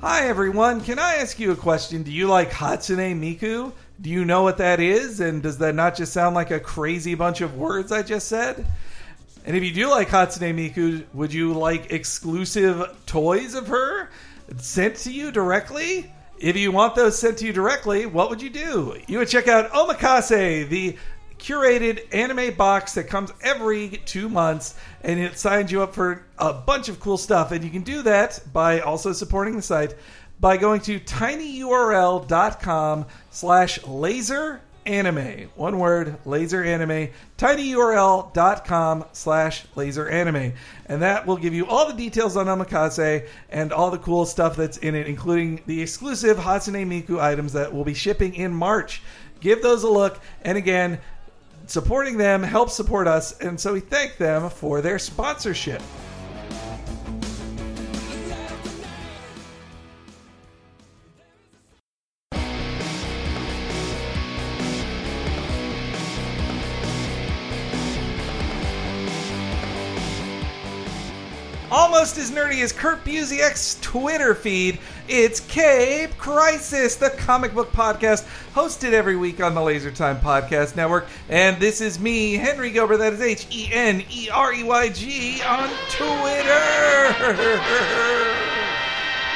Hi everyone, can I ask you a question? Do you like Hatsune Miku? Do you know what that is? And does that not just sound like a crazy bunch of words I just said? And if you do like Hatsune Miku, would you like exclusive toys of her sent to you directly? If you want those sent to you directly, what would you do? You would check out Omakase, the curated anime box that comes every two months and it signs you up for a bunch of cool stuff. And you can do that by also supporting the site by going to tinyurl.com slash laser anime. One word, laser anime. tinyurl.com slash laser anime. And that will give you all the details on Omakase and all the cool stuff that's in it, including the exclusive Hatsune Miku items that will be shipping in March. Give those a look. And again, supporting them helps support us, and so we thank them for their sponsorship. Almost as nerdy as Kurt Busiek's Twitter feed, it's Cape Crisis, the comic book podcast hosted every week on the Laser Time Podcast Network. And this is me, Henry Gilbert, that is H E N E R E Y G, on Twitter.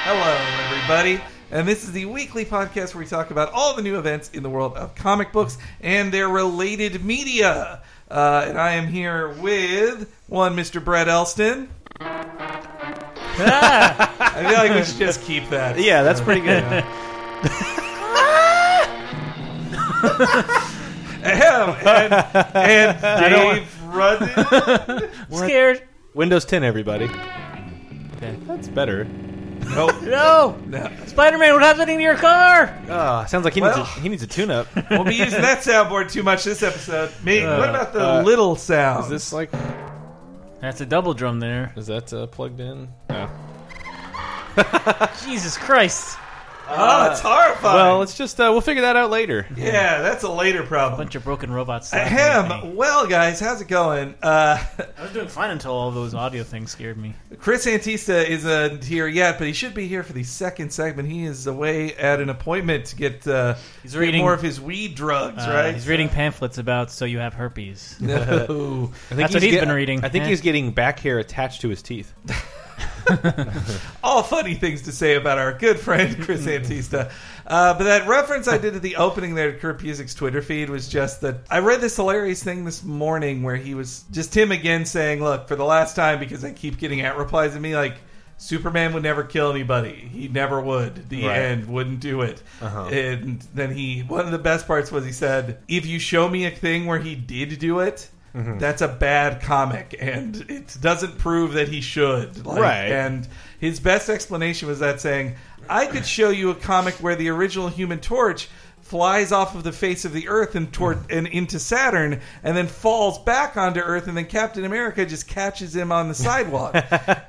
Hello, everybody. And this is the weekly podcast where we talk about all the new events in the world of comic books and their related media. Uh, and I am here with one Mr. Brett Elston. I feel like we should just keep that. Yeah, that's pretty good. Ahem. and, and Dave Rudden. Scared. Windows 10, everybody. Okay. That's better. Nope. No! No. Spider-Man, what happening to your car? Ah, sounds like he Well- needs a, he needs a tune-up. We'll be using that soundboard too much this episode. Me, what about the uh, little sound? Is this like That's a double drum there. is that uh, plugged in? No. Jesus Christ. Oh, it's horrifying. Well, it's just uh, we'll figure that out later. yeah, that's a later problem. Bunch of broken robots. slapping. Ahem. Well, guys, how's it going? Uh, I was doing fine until all those audio things scared me. Chris Antista isn't here yet, but he should be here for the second segment. He is away at an appointment to get, uh, He's get reading- more of his weed drugs, Uh, right? He's reading pamphlets about so you have herpes. No. I think That's what he's get- been reading. I think Eh. he's getting back hair attached to his teeth. all funny things to say about our good friend Chris Antista. Uh, but that reference I did at the opening there to Kurt Busiek's Twitter feed was just that I read this hilarious thing this morning where he was just him again saying, "Look, for the last time, because I keep getting at replies to me like." Superman would never kill anybody. He never would. The Right. end wouldn't do it. Uh-huh. And then he, one of the best parts was he said, "If you show me a thing where he did do it, Mm-hmm. that's a bad comic, and it doesn't prove that he should." Like, Right. And his best explanation was that saying, I could show you a comic where the original Human Torch flies off of the face of the Earth and toward hmm. and into Saturn, and then falls back onto Earth, and then Captain America just catches him on the sidewalk.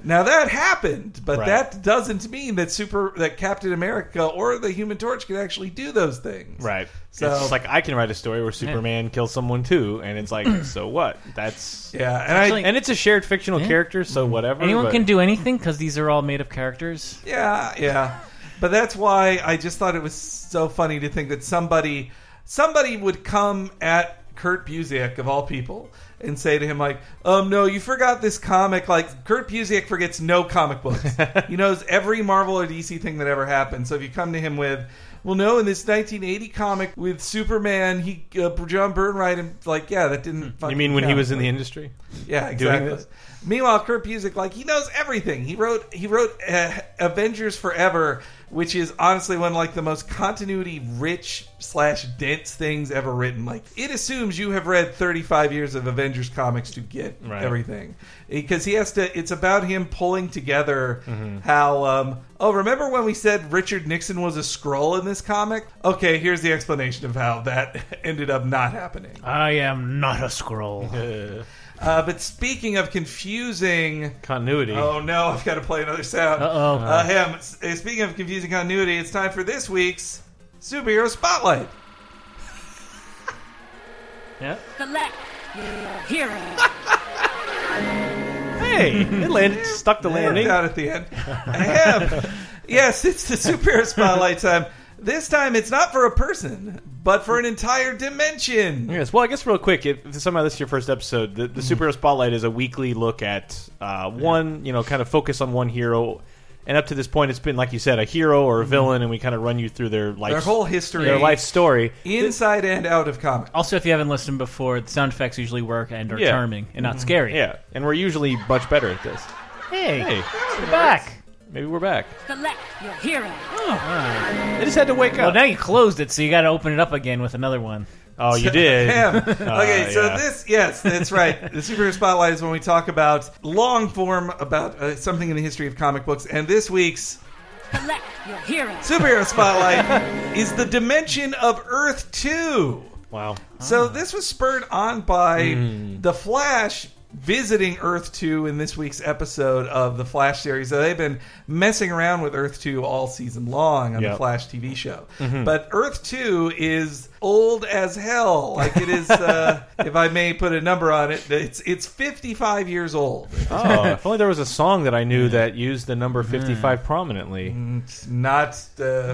now that happened, but Right. that doesn't mean that super that Captain America or the Human Torch can actually do those things. Right. So- So it's like I can write a story where Superman kills someone too, and it's like, so what? That's Yeah, and I and it's a shared fictional Yeah. character, so mm-hmm. whatever. Anyone but- can do anything because these are all made up characters. Yeah, yeah. But that's why I just thought it was so funny to think that somebody somebody would come at Kurt Busiek of all people and say to him like, "Um, no, you forgot this comic." Like Kurt Busiek forgets no comic books. he knows every Marvel or DC thing that ever happened. So if you come to him with, "Well, no, in this 1980 comic with Superman, he uh, John Byrne write him like, yeah, that didn't." You mean when he was in the industry? Yeah, exactly. Meanwhile, Kurt Busiek, like he knows everything. He wrote he wrote uh, Avengers Forever, which is honestly one of like the most continuity rich slash dense things ever written. Like it assumes you have read thirty five years of Avengers comics to get Right. everything, because he has to. It's about him pulling together Mm-hmm. how. Um, oh, remember when we said Richard Nixon was a scroll in this comic? Okay, here's the explanation of how that ended up not happening. I am not a scroll. Uh, but speaking of confusing continuity. Oh no, I've got to play another sound. Uh-oh. Uh, him. Uh, Speaking of confusing continuity, it's time for this week's superhero spotlight. Yeah. Collect your hero. Hey, it landed, stuck the Worked landing. out at the end. Ahem. Yes, it's the superhero spotlight time. This time, it's not for a person, but for an entire dimension. Yes. Well, I guess real quick, if somehow this is your first episode, the, the hmm. superhero spotlight is a weekly look at uh, one, you know, kind of focus on one hero. And up to this point, it's been like you said, a hero or a hmm. villain, and we kind of run you through their life, Their whole history, their life story. inside and out of comics. Also, if you haven't listened before, the sound effects usually work and are Yeah. charming and not mm-hmm. scary. Yeah, and we're usually much better at this. Hey, Hey, we're back. Maybe we're back. Collect your hero. I just had to wake up. Well, up. now you closed it, so you got to open it up again with another one. oh, you did. Him. okay, so yeah. this, yes, that's right. The superhero spotlight is when we talk about long form about uh, something in the history of comic books, and this week's Collect your hero. superhero spotlight is the dimension of Earth Two. Wow. So this was spurred on by Hmm. the Flash visiting Earth 2 in this week's episode of the Flash series. So they've been messing around with Earth 2 all season long on the Flash TV show. Mm-hmm. But Earth 2 is old as hell. Like it is uh, if I may put a number on it, it's it's 55 years old. Oh, if only there was a song that I knew that used the number 55 prominently. It's not uh,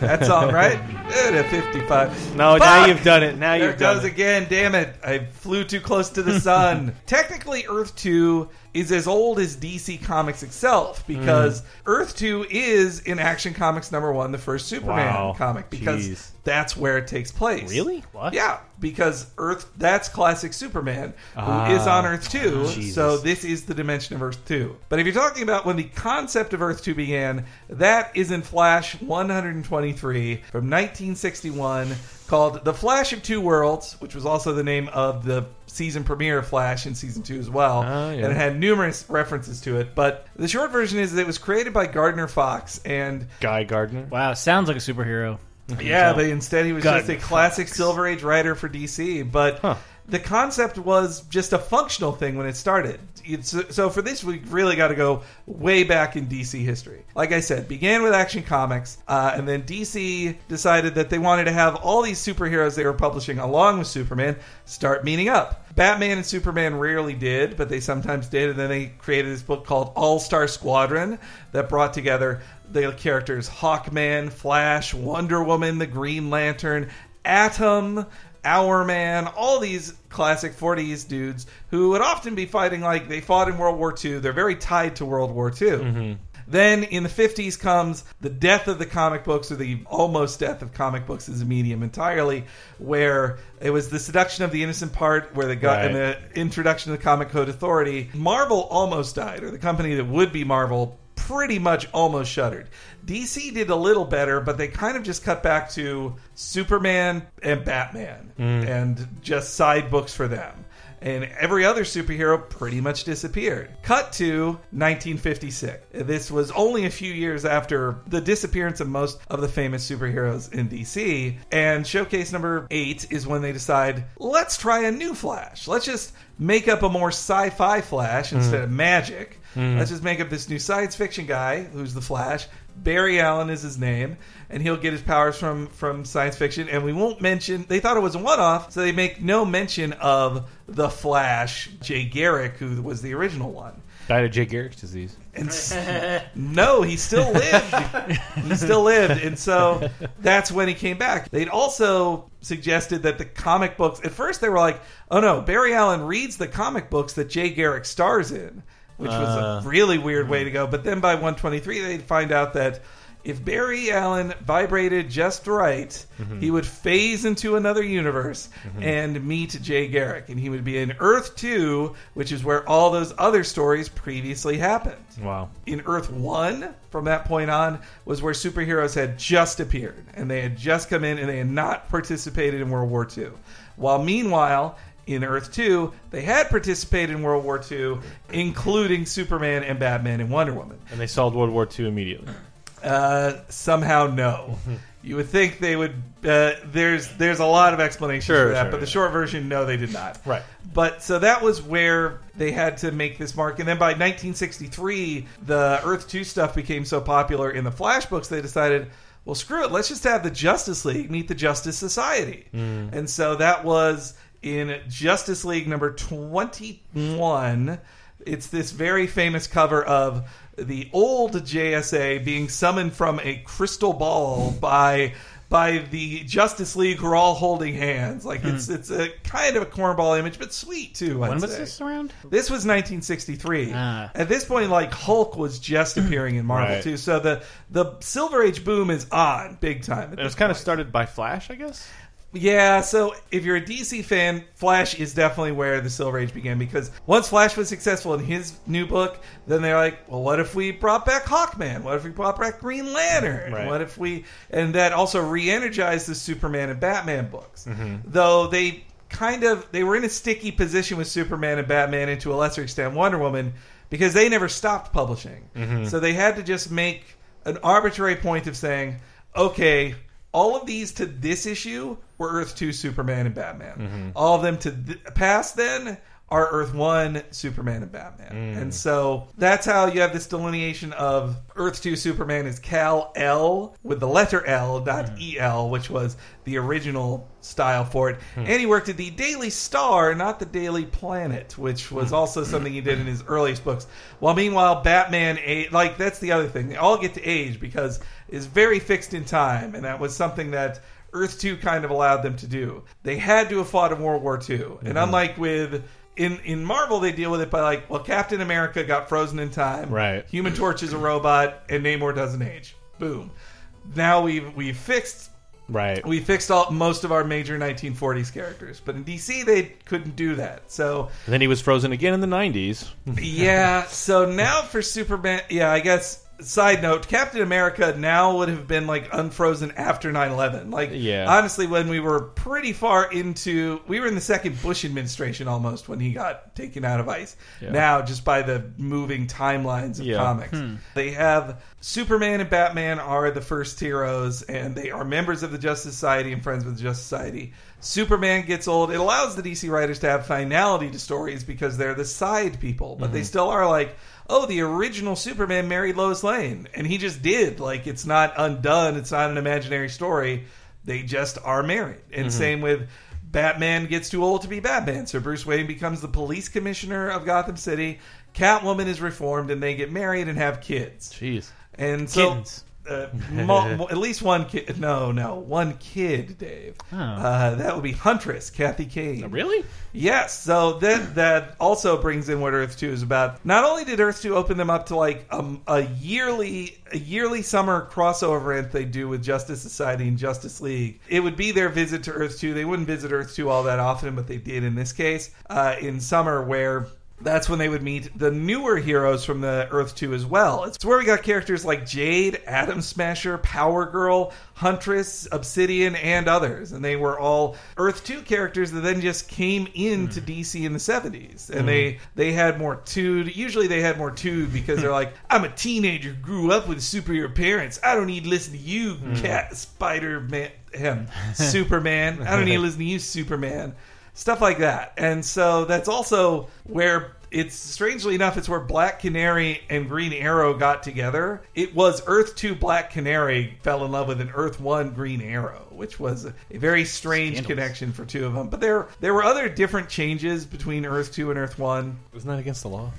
that song, right? Eh, 55. No, now Fuck! you've done it. Now There you've it done goes it. again. Damn it. I flew too close to the sun. Technically, Earth 2 is as old as DC Comics itself because Hmm. Earth 2 is in Action Comics number one, the first Superman Wow. comic, because Jeez. that's where it takes place. Really? What? Yeah, because Earth, that's classic Superman, who Ah. is on Earth 2. Jesus. So this is the dimension of Earth 2. But if you're talking about when the concept of Earth 2 began, that is in Flash 123 from 1961 called The Flash of Two Worlds, which was also the name of the season premiere of Flash in season 2 as well. Oh, yeah. And it had numerous references to it. But the short version is that it was created by Gardner Fox and Guy Gardner. Wow, sounds like a superhero. yeah, but instead he was God, just a classic Silver Age writer for DC. But Huh. The concept was just a functional thing when it started. It's, so for this, we really got to go way back in DC history. Like I said, began with Action Comics, uh, and then DC decided that they wanted to have all these superheroes they were publishing along with Superman start meeting up. Batman and Superman rarely did, but they sometimes did, and then they created this book called All Star Squadron that brought together the characters Hawkman, Flash, Wonder Woman, the Green Lantern, Atom, Hour Man, all these classic 40s dudes who would often be fighting like they fought in World War II. They're very tied to World War II. Mm-hmm. Then in the 50s comes the death of the comic books, or the almost death of comic books as a medium entirely, where it was the seduction of the innocent part, where they got Right. and the introduction of the Comic Code Authority. Marvel almost died, or the company that would be Marvel pretty much almost shuttered. DC did a little better, but they kind of just cut back to Superman and Batman mm. and just side books for them. And every other superhero pretty much disappeared. Cut to 1956. This was only a few years after the disappearance of most of the famous superheroes in DC. And showcase number eight is when they decide, let's try a new Flash. Let's just make up a more sci fi Flash instead mm. of magic. Mm. Let's just make up this new science fiction guy who's the Flash. Barry Allen is his name, and he'll get his powers from from science fiction. And we won't mention. They thought it was a one off, so they make no mention of the Flash, Jay Garrick, who was the original one. Died of Jay Garrick's disease. And no, he still lived. he still lived, and so that's when he came back. They'd also suggested that the comic books. At first, they were like, "Oh no, Barry Allen reads the comic books that Jay Garrick stars in," which was Uh. a really weird way mm-hmm. to go. But then by 123, they'd find out that. If Barry Allen vibrated just right, mm-hmm. he would phase into another universe mm-hmm. and meet Jay Garrick, and he would be in Earth 2, which is where all those other stories previously happened Wow. in Earth 1, from that point on, was where superheroes had just appeared and they had just come in and they had not participated in World War II. While meanwhile, in Earth 2, they had participated in World War II, including Superman and Batman and Wonder Woman. And they solved World War II immediately. Uh, somehow, no. You would think they would. Uh, there's there's a lot of explanations Sure, for that, sure, but the yeah. short version, no, they did not. Right. But so that was where they had to make this mark, and then by 1963, the Earth Two stuff became so popular in the Flash books, they decided, well, screw it, let's just have the Justice League meet the Justice Society, Hmm. and so that was in Justice League number 21 It's this very famous cover of the old JSA being summoned from a crystal ball by by the Justice League who are all holding hands. Like it's it's a kind of a cornball image, but sweet too. I'd Hmm. When was say. this around? This was 1963. Ah. At this point, like Hulk was just appearing in Marvel Right. too, so the the Silver Age boom is on big time. At It was this kind of point. started by Flash, I guess. Yeah, so if you're a DC fan, Flash is definitely where the Silver Age began because once Flash was successful in his new book, then they're like, well, what if we brought back Hawkman? What if we brought back Green Lantern? Right. What if we. And that also re energized the Superman and Batman books. Mm-hmm. Though they kind of. They were in a sticky position with Superman and Batman, and to a lesser extent, Wonder Woman, because they never stopped publishing. Mm-hmm. So they had to just make an arbitrary point of saying, okay, all of these to this issue were Earth 2 Superman and Batman. Mm-hmm. All of them to th- past then are Earth 1 Superman and Batman. Mm. And so that's how you have this delineation of Earth 2 Superman is Cal L with the letter L, not mm. EL, which was the original style for it. Hmm. And he worked at the Daily Star, not the Daily Planet, which was hmm. also something he did in his earliest books. While meanwhile, Batman, a- like that's the other thing. They all get to age because it's very fixed in time, and that was something that Earth 2 kind of allowed them to do. They had to have fought in World War II. And mm-hmm. unlike with in in Marvel they deal with it by like, well, Captain America got frozen in time. Right. Human Torch is a robot and Namor doesn't age. Boom. Now we've we've fixed Right. we fixed all most of our major 1940s characters, but in DC they couldn't do that. So And then he was frozen again in the 90s. yeah, so now for Superman, yeah, I guess. Side note: Captain America now would have been like unfrozen after 9/11. Like, Yeah. honestly, when we were pretty far into, we were in the second Bush administration almost when he got taken out of ice. Now, just by the moving timelines of Yeah. comics, hmm. they have Superman and Batman are the first heroes, and they are members of the Justice Society and friends with the Justice Society. Superman gets old. It allows the DC writers to have finality to stories because they're the side people, but they mm-hmm. still are like, oh, the original Superman married Lois Lane, and he just did. Like, it's not undone. It's not an imaginary story. They just are married. And mm-hmm. same with Batman gets too old to be Batman, so Bruce Wayne becomes the police commissioner of Gotham City. Catwoman is reformed, and they get married and have kids. Jeez. And so, Kittens. Uh, mo- at least one kid. No, no, one kid, Dave. Uh, that would be Huntress, Kathy Kane. Really? Yes. So that that also brings in what Earth Two is about. Not only did Earth Two open them up to like um, a yearly a yearly summer crossover event they do with Justice Society and Justice League, it would be their visit to Earth Two. They wouldn't visit Earth Two all that often, but they did in this case uh, in summer where. That's when they would meet the newer heroes from the Earth 2 as well. It's where we got characters like Jade, Atom Smasher, Power Girl, Huntress, Obsidian, and others. And they were all Earth 2 characters that then just came into hmm. DC in the 70s. And hmm. they, they had more tude. Usually they had more tude because they're like, I'm a teenager, grew up with superhero parents. I don't need to listen to you, hmm. cat, Spider Man, him, Superman. I don't need to listen to you, Superman stuff like that. And so that's also where it's strangely enough, it's where Black Canary and Green Arrow got together. It was Earth 2 Black Canary fell in love with an Earth 1 Green Arrow, which was a, a very strange Scandalous. connection for two of them. But there there were other different changes between Earth 2 and Earth 1, It was not against the law?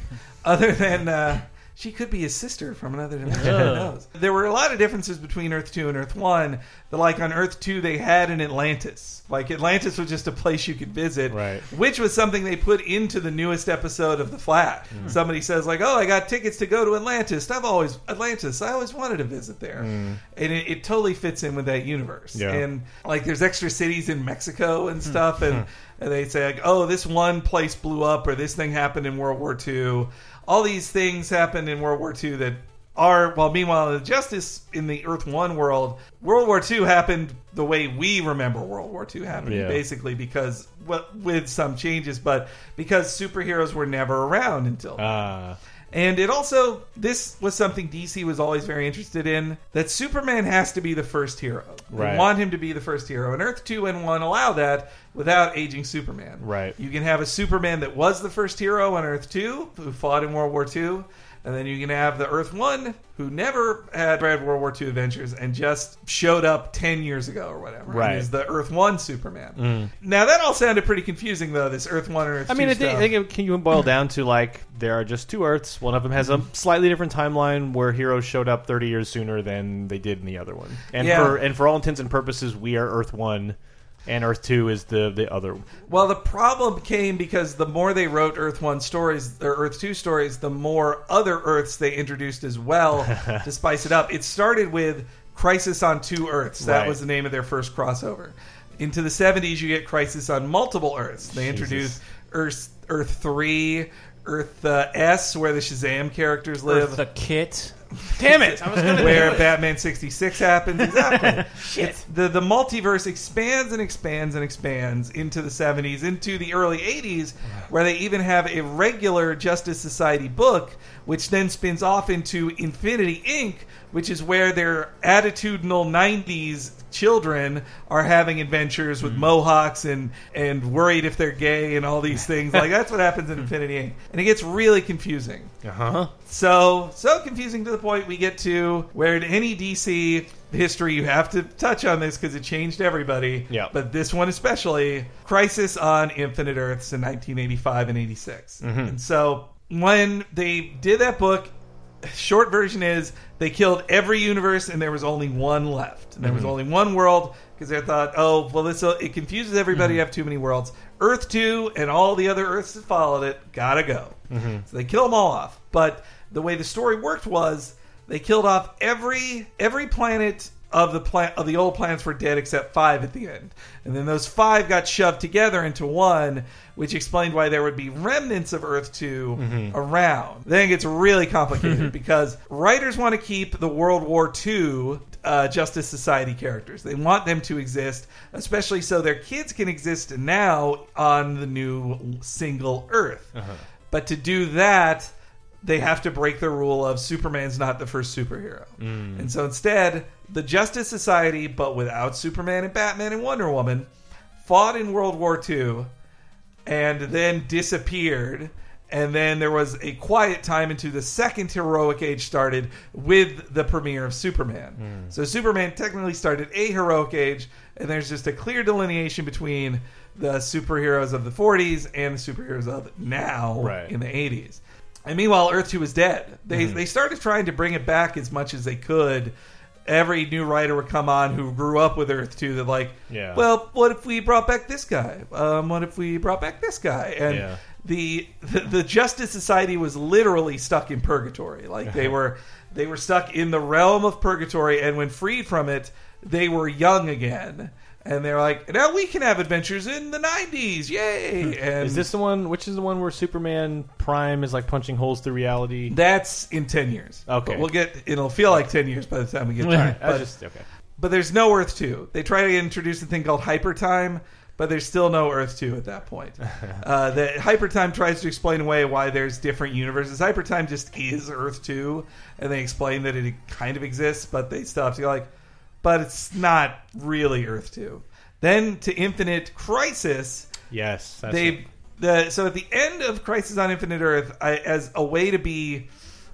other than. Uh, she could be his sister from another dimension. Who knows? There were a lot of differences between Earth 2 and Earth 1. That, like, on Earth 2, they had an Atlantis. Like, Atlantis was just a place you could visit. Right. Which was something they put into the newest episode of The Flash. Hmm. Somebody says, like, oh, I got tickets to go to Atlantis. I've always, Atlantis, I always wanted to visit there. And it, it totally fits in with that universe. Hmm. Yeah. And, like, there's extra cities in Mexico Hmm. and stuff. And, and they say, like, oh, this one place blew up or this thing happened in World War II. All these things happened in World War II that are, well, meanwhile, the justice in the Earth One world, World War II happened the way we remember World War II happening, Yeah. basically, because, well, with some changes, but because superheroes were never around until Ah. And it also, this was something DC was always very interested in that Superman has to be the first hero. They Right. want him to be the first hero. And Earth 2 and 1 allow that without aging Superman. Right. You can have a Superman that was the first hero on Earth 2, who fought in World War II. And then you can have the Earth 1, who never had read World War II Adventures and just showed up 10 years ago or whatever. Right. Mm. is the Earth 1 Superman. Now, that all sounded pretty confusing, though, this Earth 1 and Earth I mean, 2 I think. I think it can you boil down to like there are just two Earths. One of them has a slightly different timeline where heroes showed up 30 years sooner than they did in the other one. And Yeah. for and for all intents and purposes, we are Earth One, and Earth Two is the the other. Well, the problem came because the more they wrote Earth One stories or Earth Two stories, the more other Earths they introduced as well to spice it up. It started with Crisis on Two Earths. That Right. was the name of their first crossover. Into the seventies, you get Crisis on multiple Earths. They introduced Earth Earth Three, Earth uh, S, where the Shazam characters live. The kit. Damn it! I was gonna where Batman 66 happens. Exactly. It's the the multiverse expands and expands and expands into the 70s, into the early 80s, where they even have a regular Justice Society book, which then spins off into Infinity Inc., which is where their attitudinal 90s children are having adventures with mohawks and and worried if they're gay and all these things. Like that's what happens in Infinity Inc. And it gets really confusing. Uh huh. So, so confusing to the point we get to where in any DC history you have to touch on this because it changed everybody. Yeah. But this one especially, Crisis on Infinite Earths in 1985 and 86. And so when they did that book, short version is they killed every universe and there was only one left. And there was mm-hmm. only one world because they thought, oh, well, this uh, it confuses everybody mm-hmm. to have too many worlds. Earth 2 and all the other Earths that followed it gotta go. Mm-hmm. So they kill them all off. But the way the story worked was they killed off every every planet of the plant of the old planets were dead except five at the end, and then those five got shoved together into one, which explained why there would be remnants of Earth 2 mm-hmm. around. Then it gets really complicated because writers want to keep the World War II uh, Justice Society characters. They want them to exist, especially so their kids can exist now on the new single Earth. Uh-huh. But to do that, they have to break the rule of Superman's not the first superhero. Mm. And so instead, the Justice Society, but without Superman and Batman and Wonder Woman, fought in World War II and then disappeared. And then there was a quiet time into the second heroic age started with the premiere of Superman. Hmm. So Superman technically started a heroic age, and there's just a clear delineation between the superheroes of the 40s and the superheroes of now Right. in the 80s. And meanwhile, Earth 2 was dead. They, hmm. they started trying to bring it back as much as they could. Every new writer would come on who grew up with Earth 2 that, like, Yeah. well, what if we brought back this guy? Um, what if we brought back this guy? And Yeah. the, the the Justice Society was literally stuck in purgatory. Like they were they were stuck in the realm of purgatory, and when freed from it, they were young again. And they're like, now we can have adventures in the '90s, yay! And Hmm. Is this the one? Which is the one where Superman Prime is like punching holes through reality? that's in ten years? Okay. but we'll get. It'll feel like ten years by the time we get there. But- just okay. But there's no Earth 2. They try to introduce a thing called Hyper Time, but there's still no Earth 2 at that point. uh, the Hyper Time tries to explain away why there's different universes. Hyper Time just is Earth 2, and they explain that it kind of exists, but they still have to go like, but it's not really Earth 2. Then to Infinite Crisis, Yes, that's they it. the so at the end of Crisis on Infinite Earth, I, as a way to be,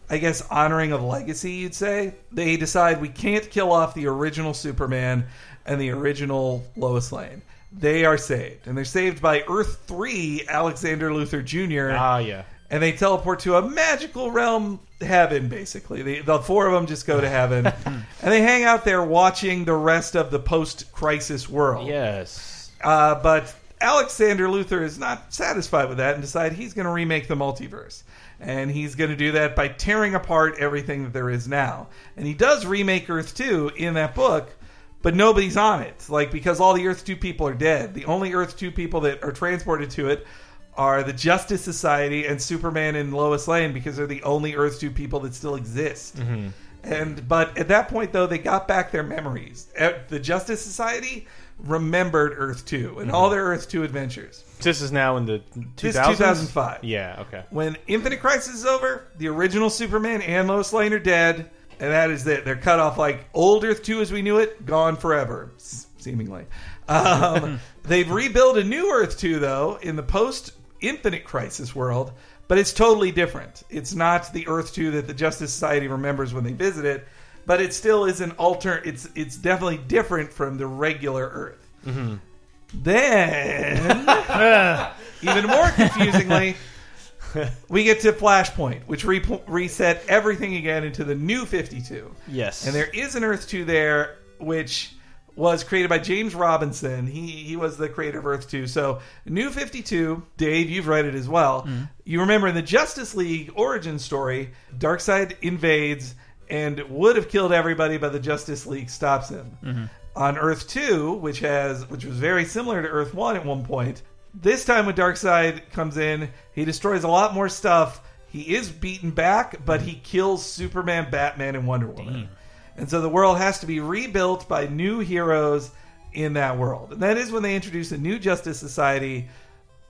I guess, honoring of legacy, you'd say they decide we can't kill off the original Superman and the original Lois Lane. They are saved, and they're saved by Earth Three, Alexander Luthor Jr. Ah, yeah. and they teleport to a magical realm, heaven. Basically, the, the four of them just go to heaven, and they hang out there watching the rest of the post-crisis world. Yes. Uh, but Alexander Luthor is not satisfied with that and decide he's going to remake the multiverse. And he's going to do that by tearing apart everything that there is now. And he does remake Earth 2 in that book, but nobody's on it. Like, because all the Earth 2 people are dead. The only Earth 2 people that are transported to it are the Justice Society and Superman and Lois Lane because they're the only Earth 2 people that still exist. And but at that point though, they got back their memories. Uh, The Justice Society remembered Earth 2 and all their Earth 2 adventures. This is now in the 2000s? This is 2005. Yeah, okay. When Infinite Crisis is over, the original Superman and Lois Lane are dead, and that is it. They're cut off like old Earth 2 as we knew it, gone forever, seemingly. Um, they've rebuilt a new Earth 2, though, in the post Infinite Crisis world, but it's totally different. It's not the Earth 2 that the Justice Society remembers when they visit it, but it still is an alter. It's it's definitely different from the regular Earth. Mm-hmm. Then, even more confusingly, we get to Flashpoint, which re- reset everything again into the new 52. Yes. And there is an Earth 2 there, which was created by James Robinson. He he was the creator of Earth 2. So, New 52, Dave, you've read it as well. Mm-hmm. You remember in the Justice League origin story, Darkseid invades and would have killed everybody, but the Justice League stops him. Mm-hmm. On Earth 2, which has which was very similar to Earth 1 at one point, this time when Darkseid comes in, he destroys a lot more stuff. He is beaten back, but he kills Superman, Batman, and Wonder Woman. And so the world has to be rebuilt by new heroes in that world. And that is when they introduce a new Justice Society,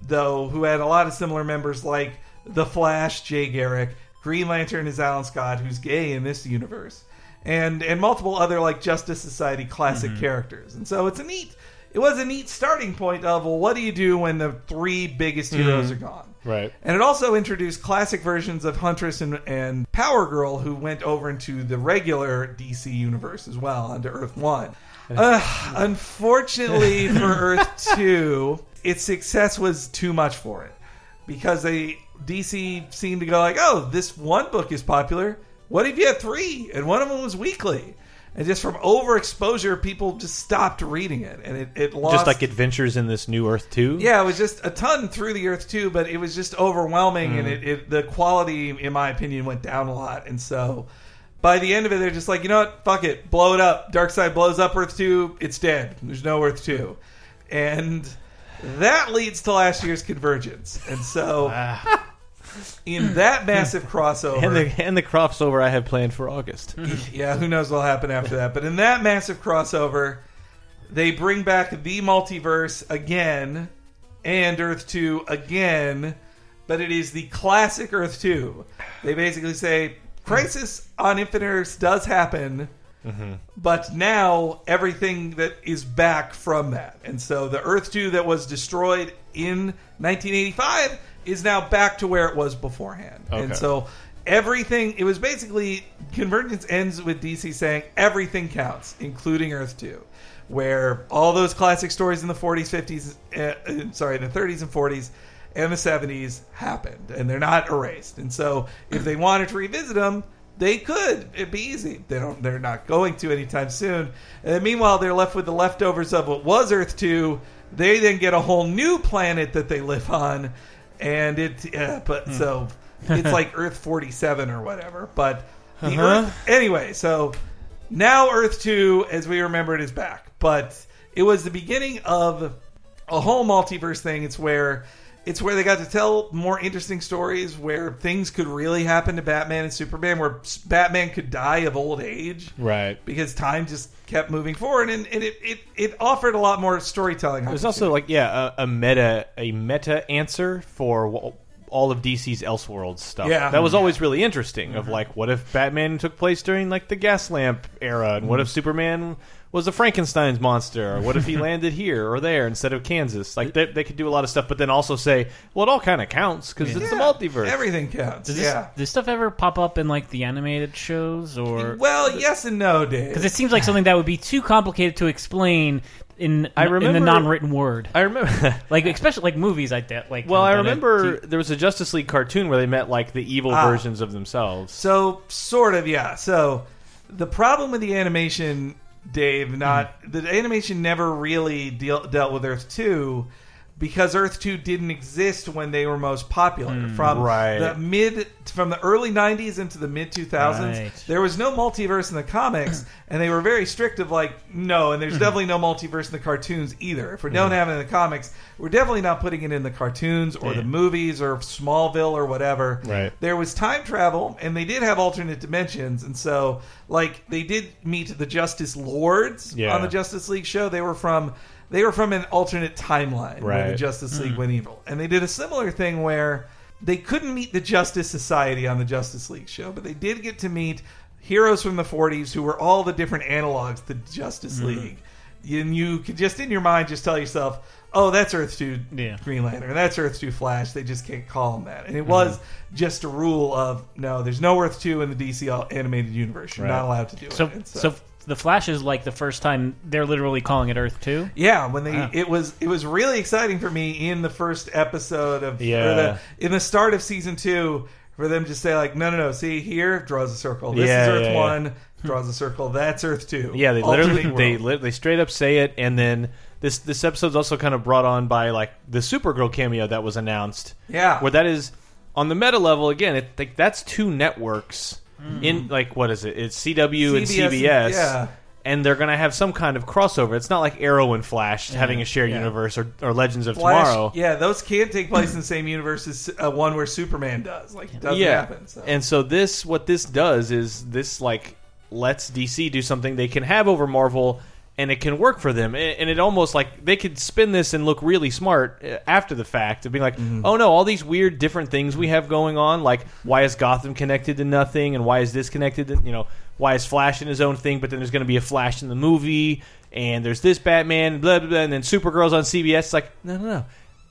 though, who had a lot of similar members like The Flash, Jay Garrick, Green Lantern is Alan Scott, who's gay in this universe, and and multiple other like Justice Society classic mm-hmm. characters. And so it's a neat it was a neat starting point of well, what do you do when the three biggest heroes are gone? Right. And it also introduced classic versions of Huntress and, and Power Girl, who went over into the regular DC universe as well, onto Earth 1. Uh, unfortunately for Earth 2, its success was too much for it. Because they DC seemed to go like, oh, this one book is popular. What if you had three? And one of them was weekly. And just from overexposure, people just stopped reading it. And it, it lost. Just like Adventures in this new Earth 2? Yeah, it was just a ton through the Earth too, but it was just overwhelming, and mm. it, it the quality, in my opinion, went down a lot. And so, by the end of it, they're just like, you know what, fuck it, blow it up. Darkseid blows up Earth two, it's dead. There's no Earth two, and that leads to last year's Convergence. And so, ah. in that hmm. massive crossover, And the, and the crossover I have planned for August. yeah, who knows what'll happen after that. But in that massive crossover, they bring back the multiverse again and Earth 2 again, but it is the classic Earth 2. They basically say Crisis on Infinite Earths does happen, mm-hmm. but now everything that is back from that. And so the Earth 2 that was destroyed in 1985 is now back to where it was beforehand. And so everything it was basically convergence ends with DC saying everything counts, including Earth 2. Where all those classic stories in the 40s, 50s, uh, sorry, the 30s and 40s and the 70s happened, and they're not erased. And so, if they wanted to revisit them, they could. It'd be easy. They don't. They're not going to anytime soon. And meanwhile, they're left with the leftovers of what was Earth 2. They then get a whole new planet that they live on, and it. Yeah, but so it's like Earth 47 or whatever. But the Uh-huh. Earth anyway. So now Earth 2, as we remember it, is back. But it was the beginning of a whole multiverse thing. It's where it's where they got to tell more interesting stories where things could really happen to Batman and Superman, where Batman could die of old age Right. because time just kept moving forward, and, and it, it it offered a lot more storytelling. There's also like yeah a, a meta a meta answer for all of DC's Elseworlds stuff. Yeah. that was always really interesting. Of mm-hmm. like, what if Batman took place during like the gas lamp era, and what if mm-hmm. Superman was a Frankenstein's monster, or what if he landed here or there instead of Kansas? Like they, they could do a lot of stuff, but then also say, well, it all kind of counts because it's the multiverse. Everything counts. Does this, yeah. does stuff ever pop up in like the animated shows or? Well, yes and no, Dave. Because it seems like something that would be too complicated to explain in I in the non-written word. I remember. Like especially like movies like that. Like well, I remember t- there was a Justice League cartoon where they met like the evil Ah. versions of themselves. So sort of, yeah. So the problem with the animation, Dave, not the animation never really deal, dealt with Earth Two because Earth Two didn't exist when they were most popular. Hmm. from right. the mid, from the early '90s into the mid 2000s, Right. there was no multiverse in the comics, and they were very strict of like, no, and there's hmm. definitely no multiverse in the cartoons either. If we don't hmm. have it in the comics, we're definitely not putting it in the cartoons or the movies or Smallville or whatever Right. there was time travel and they did have alternate dimensions and so like they did meet the justice lords Yeah. on the justice league show they were from they were from an alternate timeline where the Right. Justice League hmm. went evil, and they did a similar thing where they couldn't meet the Justice Society on the Justice League show, but they did get to meet heroes from the 40s who were all the different analogs to Justice hmm. League. And you could just in your mind just tell yourself, "Oh, that's Earth Two Yeah. Green Lantern, that's Earth Two Flash." They just can't call them that, and it hmm. was just a rule of no, there's no Earth Two in the DC animated universe. You're Right. not allowed to do So, it. And so the Flash is like the first time they're literally calling it Earth Two. Yeah, when they Wow. it was it was really exciting for me in the first episode of or Yeah. the, in the start of season two for them to say like no no no see here draws a circle this Yeah, is Earth yeah, yeah. one draws a circle that's Earth two Yeah, they literally they world. li- they straight up say it, and then this this episode's also kind of brought on by like the Supergirl cameo that was announced. Yeah. where that is on the meta level again. It like that's two networks in like what is it? It's CW and CBS, CBS. yeah. And they're gonna have some kind of crossover. It's not like Arrow and Flash having a shared yeah. universe or, or Legends of Flash, Tomorrow. yeah those can't take place in the same universe as uh, one where Superman does like it doesn't yeah. happen so. And so this, what this does is this like lets DC do something they can have over Marvel, and it can work for them. And it almost like they could spin this and look really smart uh, after the fact of being like, Mm-hmm. oh no, all these weird different things we have going on. Like, why is Gotham connected to nothing, and why is this connected? To, you know, why is Flash in his own thing? But then there's going to be a Flash in the movie, and there's this Batman, blah blah, blah and then Supergirl's on CBS. It's like, no, no, no.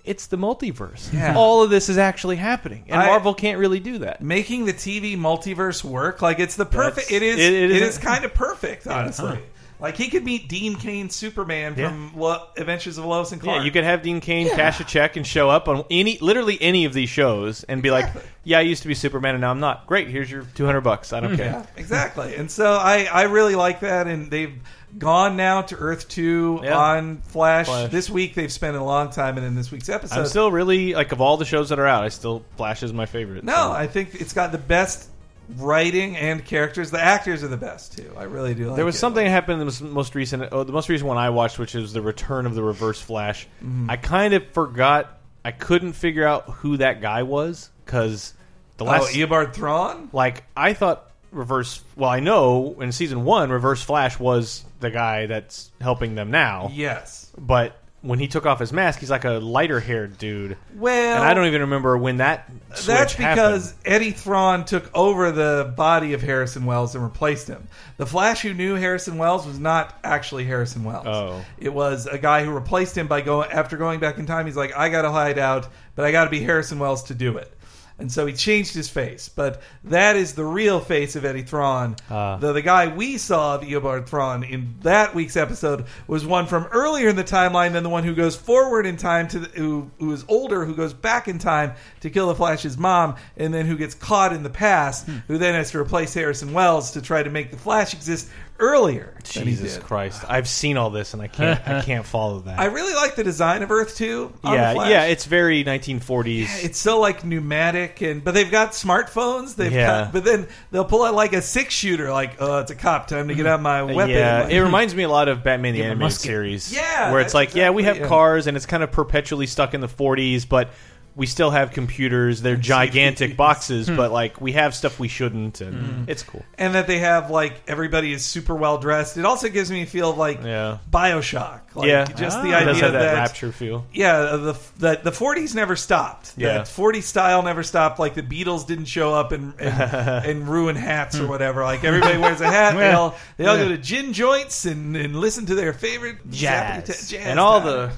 It's the multiverse. Yeah. All of this is actually happening, and I- Marvel can't really do that. making the TV multiverse work. Like it's the perfect. That's- It is. it- it it is, is- kind of perfect, honestly. Like he could meet Dean Cain Superman Yeah. from Lo- Adventures of Lois and Clark. Yeah, you could have Dean Cain cash a check and show up on any, literally any of these shows, and be like, "Yeah, I used to be Superman, and now I'm not. Great, here's your 200 bucks. I don't mm-hmm. care." Yeah, exactly. And so I, I really like that. And they've gone now to Earth 2 Yeah. on Flash. Flash. This week they've spent a long time. And in this week's episode. I'm still really like of all the shows that are out, I still Flash is my favorite. no, so. I think it's got the best writing and characters. The actors are the best, too. I really do like there was it. something that happened in the most- recent, oh, the most recent one I watched, which is the Return of the Reverse Flash. Mm-hmm. I kind of forgot. I couldn't figure out who that guy was because the Oh, last Eobard Thawne? like I thought reverse well I know in season 1 reverse flash was the guy that's helping them now Yes. but when he took off his mask he's like a lighter haired dude Well, and I don't even remember when that That's because happened. Eddie Thawne took over the body of Harrison Wells and replaced him. The Flash who knew Harrison Wells was not actually Harrison Wells. Oh. It was a guy who replaced him by going after going back in time. He's like, I got to hide out, but I got to be Harrison Wells to do it. And so he changed his face, but that is the real face of Eddie Thawne. Ah. the, the guy we saw of Eobard Thawne in that week's episode was one from earlier in the timeline than the one who goes forward in time to the, who who is older, who goes back in time to kill the Flash's mom, and then who gets caught in the past, Hmm. who then has to replace Harrison Wells to try to make the Flash exist earlier. than he Jesus did. Christ I've seen all this and I can't I can't follow that I really like the design of Earth 2. on the yeah Flash. yeah it's very 1940s It's so like pneumatic, and but they've got smartphones. They've Yeah. got, but then they'll pull out like a six shooter, like oh, it's a cop, time to get out my weapon. Yeah, Like- it reminds me a lot of Batman the Give a Animated musket. Series. Yeah, where it's that's like, yeah, we have exactly- yeah. cars and it's kind of perpetually stuck in the 40s, but we still have computers. They're gigantic boxes, Hmm. but like we have stuff we shouldn't, and it's cool. and that they have like everybody is super well dressed. It also gives me a feel of like Yeah. Bioshock. Like, yeah, just Ah. the it idea does have that, that rapture feel. yeah, the the the forties never stopped. Yeah. the forties style never stopped. Like the Beatles didn't show up and and, and ruin hats or whatever. Like everybody wears a hat. They all they all go to gin joints and, and listen to their favorite jazz and all time. the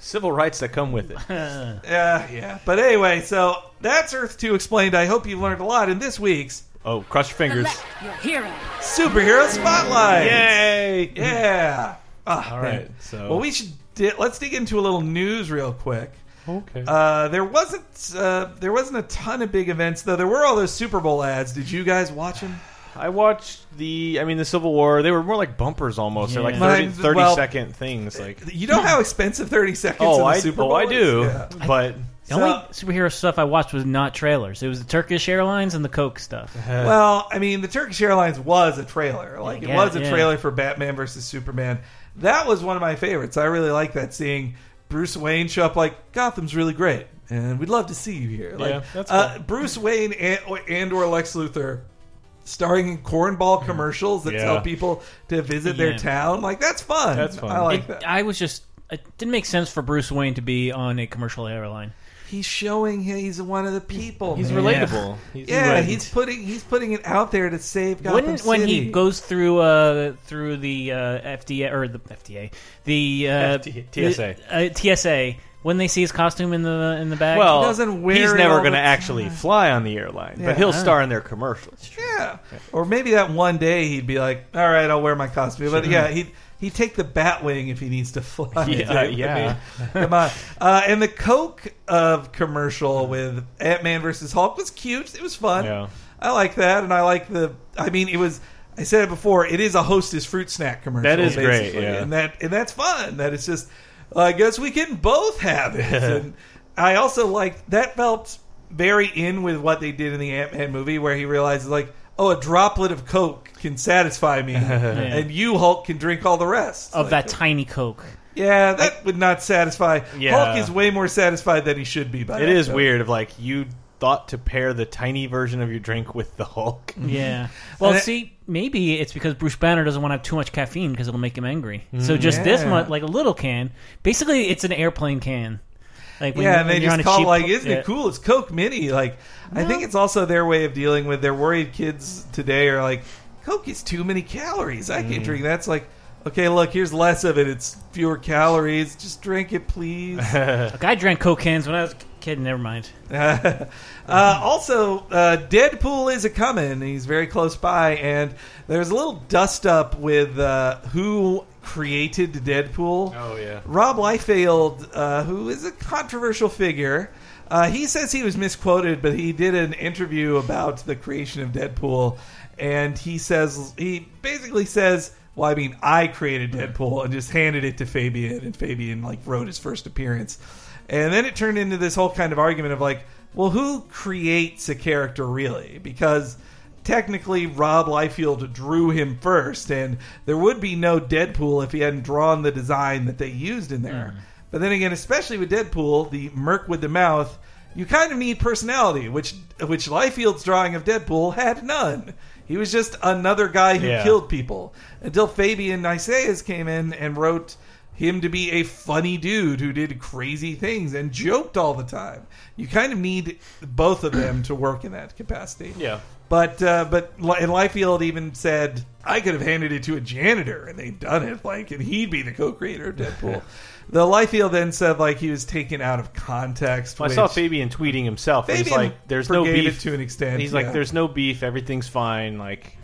civil rights that come with it. Yeah, yeah. But anyway, so that's Earth 2 explained. I hope you've learned a lot in this week's Oh, cross your fingers! Your hero. Superhero Spotlight. Yay! Yeah. Ah, All man. so Well, we should di- let's dig into a little news real quick. okay. Uh, there wasn't uh, there wasn't a ton of big events though. There were all those Super Bowl ads. Did you guys watch them? I watched the. I mean, the Civil War. They were more like bumpers almost. They're like Yeah. 30, Mine- 30 well, second things. Like, You know how expensive thirty seconds oh, in the I, Super oh, Bowl I is? do. Yeah. But The So- only superhero stuff I watched was not trailers. It was the Turkish Airlines and the Coke stuff. Well, I mean, the Turkish Airlines was a trailer. Like it was a yeah. trailer for Batman versus Superman. That was one of my favorites. I really like that seeing Bruce Wayne show up. Like Gotham's really great, and we'd love to see you here. Like Yeah, that's uh, cool. Bruce Wayne and, and or Lex Luthor. Starring in cornball commercials that Yeah. tell people to visit Yeah. their town, like that's fun. That's fun. I like It- that. I was just it didn't make sense for Bruce Wayne to be on a commercial airline. He's showing he's one of the people. He's man. relatable. He's Yeah, right. he's putting he's putting it out there to save Gotham When when City. he goes through uh through the uh, FDA or the FDA the uh, FT TSA. the, uh, TSA when they see his costume in the in the bag. well, doesn't wear he's it never going to actually fly on the airline, Yeah. but he'll Ah. star in their commercials. Yeah. Or maybe that one day he'd be like, "All right, I'll wear my costume." But yeah, he'd he'd take the Batwing if he needs to fly. Yeah, I yeah. mean, come on. Uh, and the Coke of commercial with Ant Man versus Hulk was cute. It was fun. Yeah. I like that, and I like the. I mean, it was. I said it before. It is a Hostess fruit snack commercial. That is great, yeah. and that and that's fun. That it's just. I guess we can both have it. and I also like that felt very in with what they did in the Ant Man movie, where he realizes like, oh, a droplet of Coke can satisfy me, and you Hulk can drink all the rest of Like, that tiny Coke. Yeah, that would not satisfy. Yeah. Hulk is way more satisfied than he should be by It that, is though. weird of like you thought to pair the tiny version of your drink with the Hulk. Yeah. Well, And it- see, maybe it's because Bruce Banner doesn't want to have too much caffeine because it'll make him angry. So just this Yeah. much, like a little can. Basically, it's an airplane can. Like when, yeah, and they just call cheap- like, "Isn't yeah. it cool? It's Coke Mini." Like, I think it's also their way of dealing with. They're worried kids today are like, "Coke is too many calories. I Mm. can't drink that." It's like, okay, look, here's less of it. It's fewer calories. Just drink it, please. Like, I drank Coke cans when I was a kid. Never mind. uh, also, uh, Deadpool is a coming. He's very close by, and there's a little dust up with uh, who created Deadpool. Oh yeah. Rob Liefeld, uh, who is a controversial figure, uh, he says he was misquoted, but he did an interview about the creation of Deadpool, and he says he basically says, "Well, I mean, I created Deadpool and just handed it to Fabian, and Fabian like wrote his first appearance." And then it turned into this whole kind of argument of like, well, who creates a character really? Because technically Rob Liefeld drew him first, and there would be no Deadpool if he hadn't drawn the design that they used in there. Hmm. But then again, especially with Deadpool, the merc with the mouth, you kind of need personality, which which Liefeld's drawing of Deadpool had none. He was just another guy who Yeah. killed people until Fabian Nicieza came in and wrote him to be a funny dude who did crazy things and joked all the time. You kind of need both of them to work in that capacity. Yeah. But uh, but and Liefeld even said I could have handed it to a janitor and they'd done it like and he'd be the co-creator of Deadpool. the Liefeld then said like he was taken out of context. Well, I saw Fabian tweeting himself. where he's Fabian like, "There's no beef it to an extent, He's yeah. like, "There's no beef. Everything's fine." Like,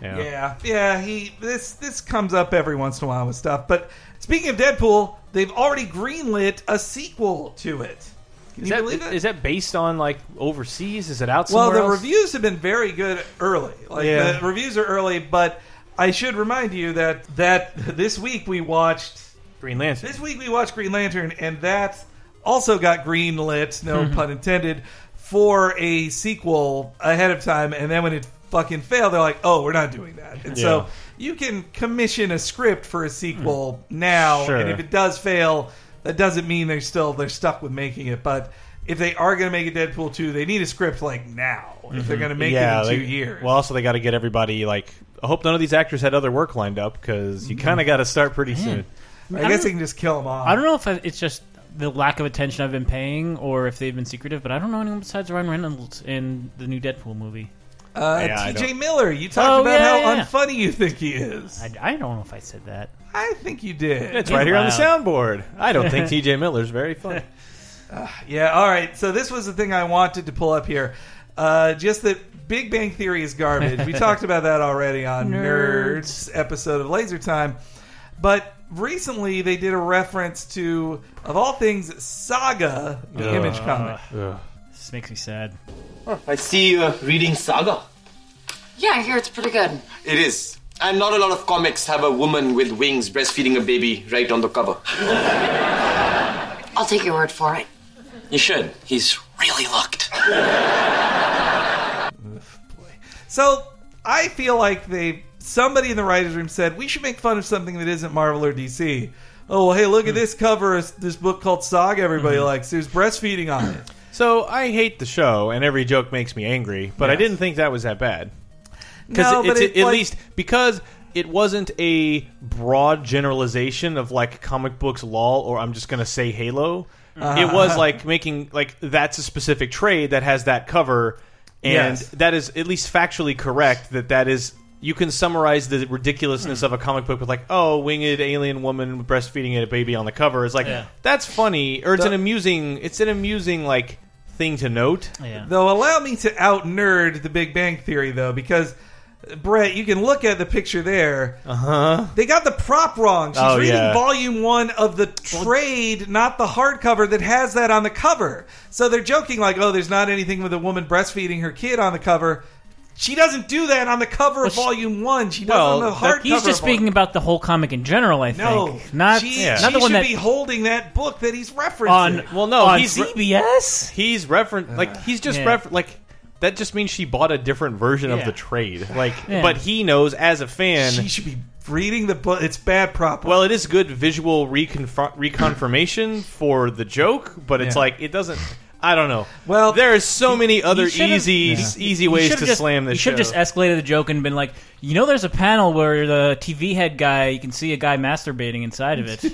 yeah. Yeah, yeah. He this this comes up every once in a while with stuff. But speaking of Deadpool, they've already greenlit a sequel to it. Can Is you that, believe it? is that based on like overseas? Is it out well, the else? reviews have been very good early. Like Yeah. the reviews are early, but I should remind you that that this week we watched Green Lantern. this week we watched Green Lantern, and that also got greenlit, no mm-hmm. pun intended, for a sequel ahead of time. And then when it fucking failed, they're like, "Oh, we're not doing that." And Yeah. so you can commission a script for a sequel hmm. now, Sure. and if it does fail, that doesn't mean they're still they're stuck with making it. But if they are going to make a Deadpool two, they need a script like now. If they're mhm. going to make yeah, it in they- two years, Well, also they got to get everybody like. I hope none of these actors had other work lined up because you mm-hmm. kind of got to start pretty soon. I, I guess don't- they can just kill them off. I don't know if I, it's just the lack of attention I've been paying, or if they've been secretive. But I don't know anyone besides Ryan Reynolds in the new Deadpool movie. Uh, Yeah, I T.J. don't- Miller, you talked Oh, about yeah, how yeah, yeah. unfunny you think he is. I, I don't know if I said that. I think you did. It's right here on the soundboard. I don't think T.J. Miller's very funny. Yeah, all right. So this was the thing I wanted to pull up here. Uh, just that Big Bang Theory is garbage. we talked about that already on Nerds. Nerds. episode of Laser Time. But recently they did a reference to, of all things, Saga, the Ugh. image comic. Ugh. This makes me sad. I see you are reading Saga. Yeah, I hear it's pretty good. It is. And not a lot of comics have a woman with wings breastfeeding a baby right on the cover. I'll take your word for it. You should. He's really looked. So I feel like they somebody in the writers' room said we should make fun of something that isn't Marvel or DC. Oh, well, hey, look at hmm. this cover of this book called Saga everybody hmm. likes. There's breastfeeding on it. So I hate the show, and every joke makes me angry. But I didn't think that was that bad. No, Because but it's it, at like- least because it wasn't a broad generalization of like comic books lol or I'm just gonna say Halo. Uh-huh. It was uh-huh. like making like that's a specific trade that has that cover, and Yes. that is at least factually correct. That that is you can summarize the ridiculousness hmm. of a comic book with like oh winged alien woman breastfeeding a baby on the cover is like Yeah. that's funny or it's an amusing it's an amusing like thing to note. Yeah. Though allow me to out nerd the Big Bang Theory though, because Brett, you can look at the picture there. Uh huh. They got the prop wrong. She's Oh, reading yeah. volume one of the trade, not the hardcover that has that on the cover. So they're joking like, "Oh, there's not anything with a woman breastfeeding her kid on the cover." She doesn't do that on the cover of she- volume one. She does Well, on the that- hardcover. He's just of vol- speaking about the whole comic in general. I think. No, not she, Yeah. not she the one should that be holding that book that he's referencing. on. Well, no, on he's re- CBS. He's reference like he's just Yeah. refer like that just means she bought a different version of the trade. Like, Yeah. but he knows as a fan. she should be reading the book. It's bad prop. well, it is good visual reconfir- reconfirmation for the joke, but it's Yeah. like it doesn't. I don't know. Well, there are so many other easy, Yeah. easy ways to just, slam this. You should have just escalated the joke and been like, you know, there's a panel where the TV head guy, you can see a guy masturbating inside of it.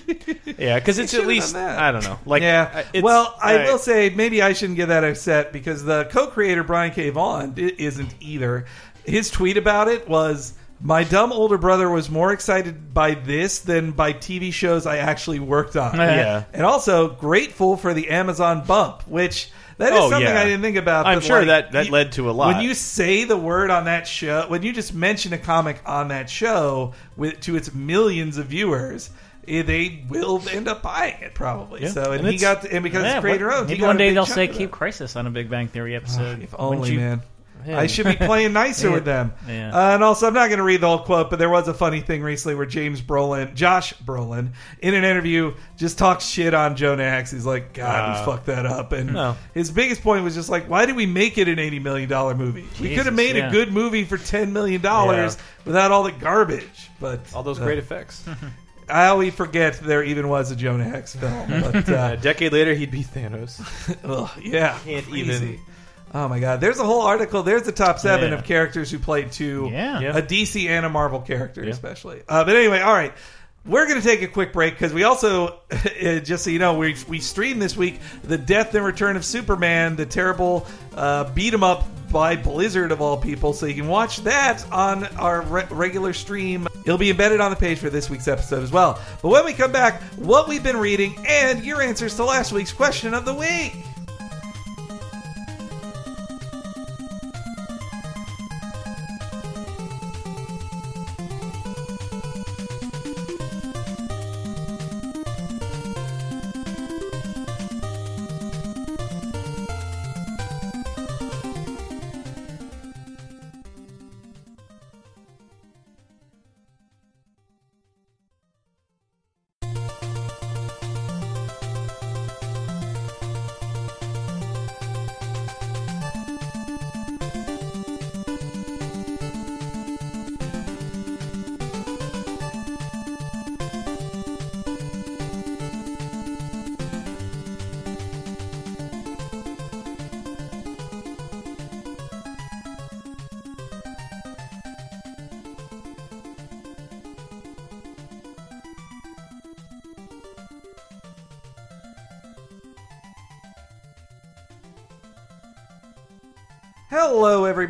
yeah, because it's at least I don't know. Like, yeah. uh, it's- well, I uh, will say maybe I shouldn't get that upset because the co-creator Brian K. Vaughan isn't either. His tweet about it was. My dumb older brother was more excited by this than by TV shows I actually worked on. Yeah. And also grateful for the Amazon bump, which that is Oh, something yeah. I didn't think about. I'm but, sure like, that- that you- led to a lot. When you say the word on that show, when you just mention a comic on that show with to its millions of viewers, eh, they will end up buying it probably. Yeah. So and, And he it's- got and because it's creator owned, he Maybe got one a day big they'll chunk say of Keep. Crisis on a Big Bang Theory episode. If Wouldn't only, you- man. Yeah. I should be playing nicer with them. Yeah. Uh, and also, I'm not going to read the whole quote, but there was a funny thing recently where James Brolin, Josh Brolin, in an interview, just talks shit on Jonah Hex. He's like, God, Uh, we fucked that up. And no. his biggest point was just like, why did we make it an $80 million movie? we could have Jesus, made a good movie for $10 million Yeah. without all the garbage. But all those uh, great effects. I always forget there even was a Jonah Hex film. But a uh, decade later, he'd be Thanos. ugh, yeah, Can't crazy. even- Oh my god! There's a whole article. There's the top seven Yeah. of characters who played two. Yeah. Yeah. a DC and a Marvel character, Yeah. especially. Uh, but anyway, all right. We're going to take a quick break because we also, uh, just so you know, we we streamed this week the Death and Return of Superman, the terrible uh, beat 'em up by Blizzard of all people. So you can watch that on our re- regular stream. It'll be embedded on the page for this week's episode as well. But when we come back, what we've been reading and your answers to last week's question of the week.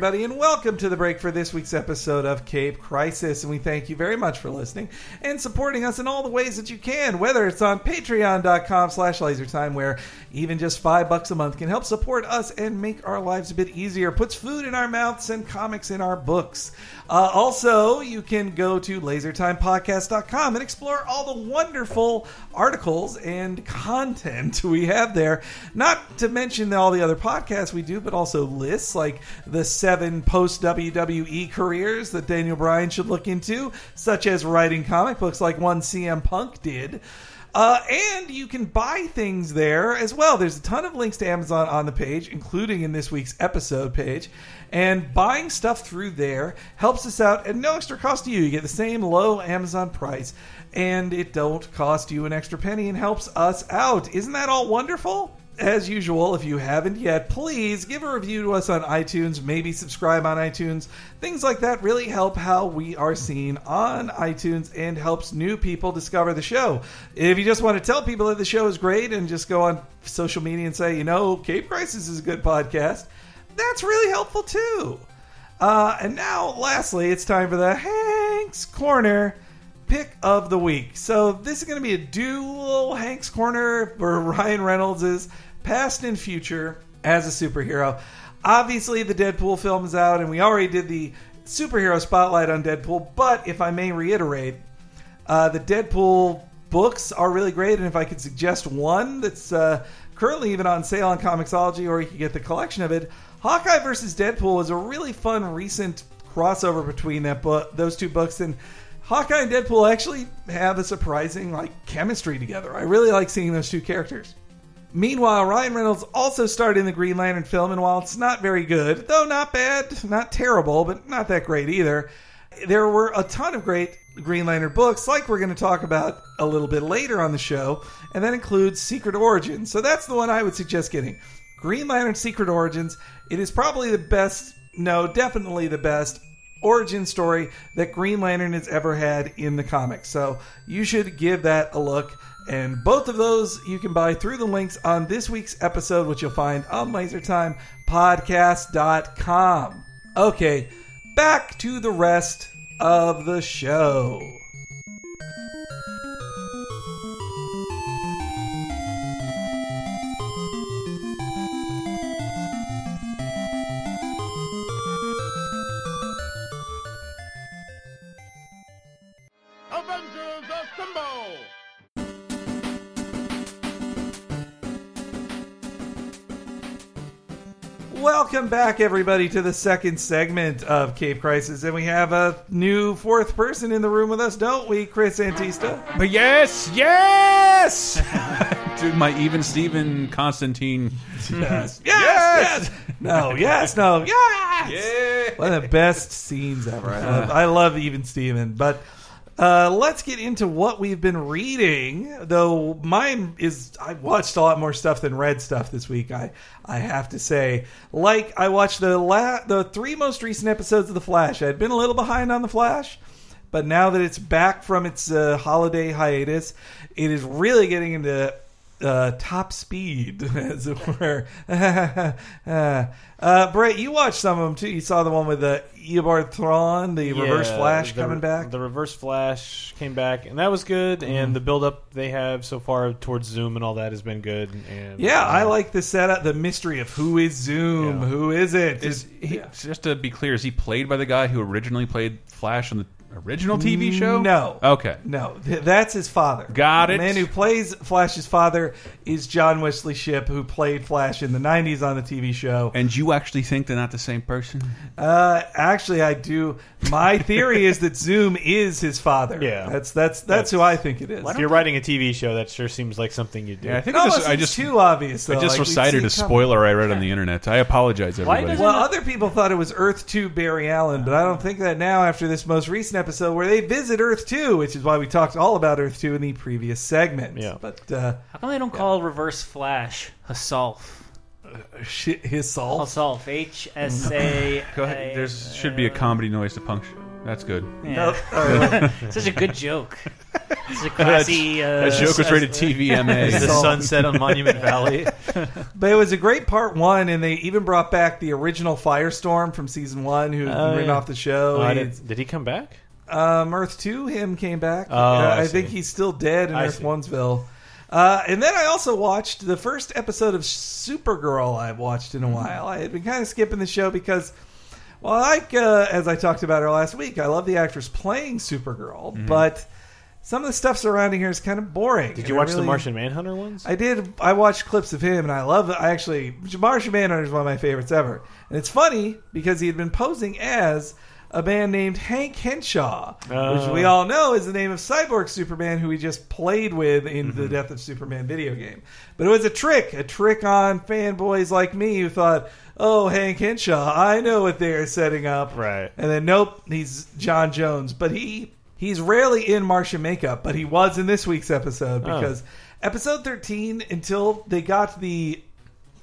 Everybody, and welcome to the break for this week's episode of Cape Crisis. And we thank you very much for listening and supporting us in all the ways that you can, whether it's on patreon.com slash lasertime, where even just five bucks a month can help support us and make our lives a bit easier, puts food in our mouths and comics in our books. Uh, also, you can go to lasertimepodcast.com and explore all the wonderful articles and content we have there. Not to mention all the other podcasts we do, but also lists like the seven post WWE careers that Daniel Bryan should look into, such as writing comic books like one CM Punk did. Uh, and you can buy things there as well. There's a ton of links to Amazon on the page, including in this week's episode page. And buying stuff through there helps us out at no extra cost to you. You get the same low Amazon price, and it don't cost you an extra penny and helps us out. Isn't that all wonderful? As usual, if you haven't yet, please give a review to us on iTunes, maybe subscribe on iTunes. Things like that really help how we are seen on iTunes and helps new people discover the show. If you just want to tell people that the show is great and just go on social media and say, you know, Cape Crisis is a good podcast, that's really helpful too. Uh, and now, lastly, it's time for the Hank's Corner pick of the week. So this is going to be a dual Hank's Corner where Ryan Reynolds past and future as a superhero. Obviously, the Deadpool film is out, and we already did the superhero spotlight on Deadpool. But if I may reiterate, uh, the Deadpool books are really great, and if I could suggest one that's uh, currently even on sale on Comixology, or you can get the collection of it, Hawkeye versus Deadpool is a really fun recent crossover between that book, those two books, and Hawkeye and Deadpool actually have a surprising like chemistry together. I really like seeing those two characters. Meanwhile, Ryan Reynolds also starred in the Green Lantern film, and while it's not very good, though not bad, not terrible, but not that great either, there were a ton of great Green Lantern books, like we're going to talk about a little bit later on the show, and that includes Secret Origins. So that's the one I would suggest getting. Green Lantern Secret Origins. It is probably the best, no, definitely the best origin story that Green Lantern has ever had in the comics. So you should give that a look. And both of those you can buy through the links on this week's episode, which you'll find on lasertimepodcast.com. Okay, back to the rest of the show. Welcome back, everybody, to the second segment of Cape Crisis. And we have a new fourth person in the room with us, don't we, Chris Antista? But yes, yes! Dude, my even Steven Constantine. Yes. Yes! Yes! No, yes, no, yes! Yeah. One of the best scenes ever. I love, I love Even Steven. But uh, let's get into what we've been reading. Though mine is, I watched a lot more stuff than read stuff this week. I, I have to say, like I watched the la- the three most recent episodes of The Flash. I had been a little behind on The Flash, but now that it's back from its uh, holiday hiatus, it is really getting into uh, top speed, as it were. uh, uh, Brett, you watched some of them too. You saw the one with the Eobard Thawne, the Reverse Flash the- coming back. The Reverse Flash came back, and that was good. And the build up they have so far towards Zoom and all that has been good. And yeah, uh, I like the setup, the mystery of who is Zoom, Yeah. who is it? Is he, Yeah. Just to be clear, is he played by the guy who originally played Flash on the original TV show? No. Okay. No, th- that's his father. Got The it. man who plays Flash's father is John Wesley Shipp, who played Flash in the '90s on the TV show. And you actually think they're not the same person? Uh, actually, I do. My theory is that Zoom is his father. Yeah. that's that's that's, who I think it is. If you're writing a TV show, that sure seems like something you do. Yeah, I think No, I just, it's I just, too obvious. Though. I just Like, we'd recited see a it coming. spoiler I read on the internet. I apologize, everybody. doesn't- Well, other people thought it was Earth 2 Barry Allen, but I don't think that now after this most recent episode where they visit Earth 2, which is why we talked all about Earth 2 in the previous segment. Yeah. But uh, How come they don't call Reverse Flash Hasalf? shit, his soul. Hasalf. H S A. Go ahead. There should be a comedy noise to puncture. That's good. Nope. All right. Such a good joke. It's a classy. Uh, That joke was rated TVMA. the sunset on Monument Valley. But it was a great part one, and they even brought back the original Firestorm from season one, who had Oh, yeah. off the show. Oh, I didn't- did he come back? Um, Earth 2, him came back. Oh, Uh, I I, think he's still dead in I Earth see. Onesville. Uh, and then I also watched the first episode of Supergirl I've watched in a while. I had been kind of skipping the show because, well, like, uh, as I talked about her last week, I love the actress playing Supergirl, but some of the stuff surrounding her is kind of boring. Did you watch the Martian Manhunter ones? I did. I watched clips of him, and I love. I actually, Martian Manhunter is one of my favorites ever, and it's funny because he had been posing as a man named Hank Henshaw, which Oh. we all know is the name of Cyborg Superman, who he just played with in Mm-hmm. the Death of Superman video game. But it was a trick, a trick on fanboys like me who thought, "Oh, Hank Henshaw, I know what they're setting up." Right. And then nope, he's J'onn J'onzz, but he he's rarely in Martian makeup, but he was in this week's episode Oh. because episode 13 until they got the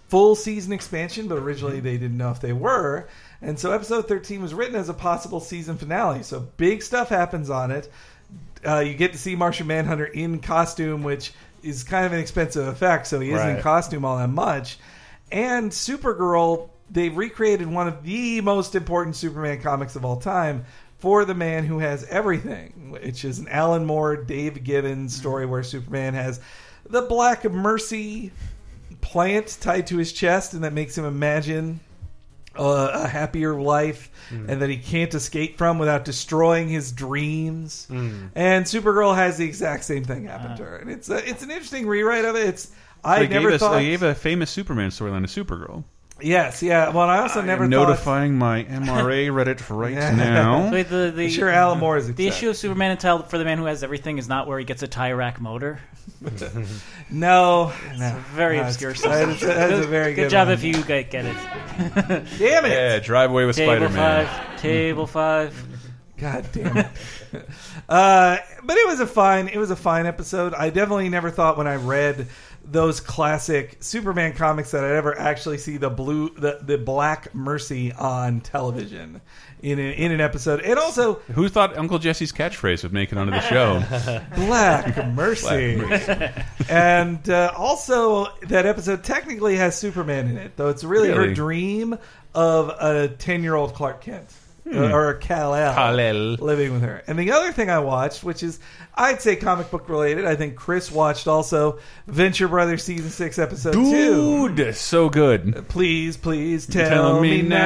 full season expansion, but originally they didn't know if they were. And so episode 13 was written as a possible season finale. So big stuff happens on it. Uh, you get to see Martian Manhunter in costume, which is kind of an expensive effect, so he isn't in costume all that much. And Supergirl, they've recreated one of the most important Superman comics of all time for the man who has everything, which is an Alan Moore, Dave Gibbons story where Superman has the Black Mercy plant tied to his chest, and that makes him imagine uh, a happier life and that he can't escape from without destroying his dreams. And Supergirl has the exact same thing happen to her, and it's a, it's an interesting rewrite of it. It's I they gave never us thought. they gave a famous Superman storyline to Supergirl. Yes, yeah. Well, I also never I'm thought. notifying my MRA Reddit right Yeah. now. Wait, the, the, Sure, Alan Moore is The upset. issue of Superman entitled for the man who has everything is not where he gets a tie rack motor. No, no, Very No, it's- obscure. That is, that is a very good, good, job one. if you get, get it. Damn it! Yeah, drive away with Table Spider Man. five. Table five. God damn it. uh, but it was a fine. It was a fine episode. I definitely never thought when I read those classic Superman comics that I'd ever actually see the blue, the, the Black Mercy on television in a, in an episode, and also Who thought Uncle Jesse's catchphrase would make it onto the show? Black Mercy, and uh, also that episode technically has Superman in it, though it's really, her dream of a ten year old Clark Kent. Uh, Or Kal El, Kal-El. living with her. And the other thing I watched, which is I'd say comic book related, I think Chris watched also Venture Brothers season six episode two. Dude, so good. Please, please tell, Tell me, me now.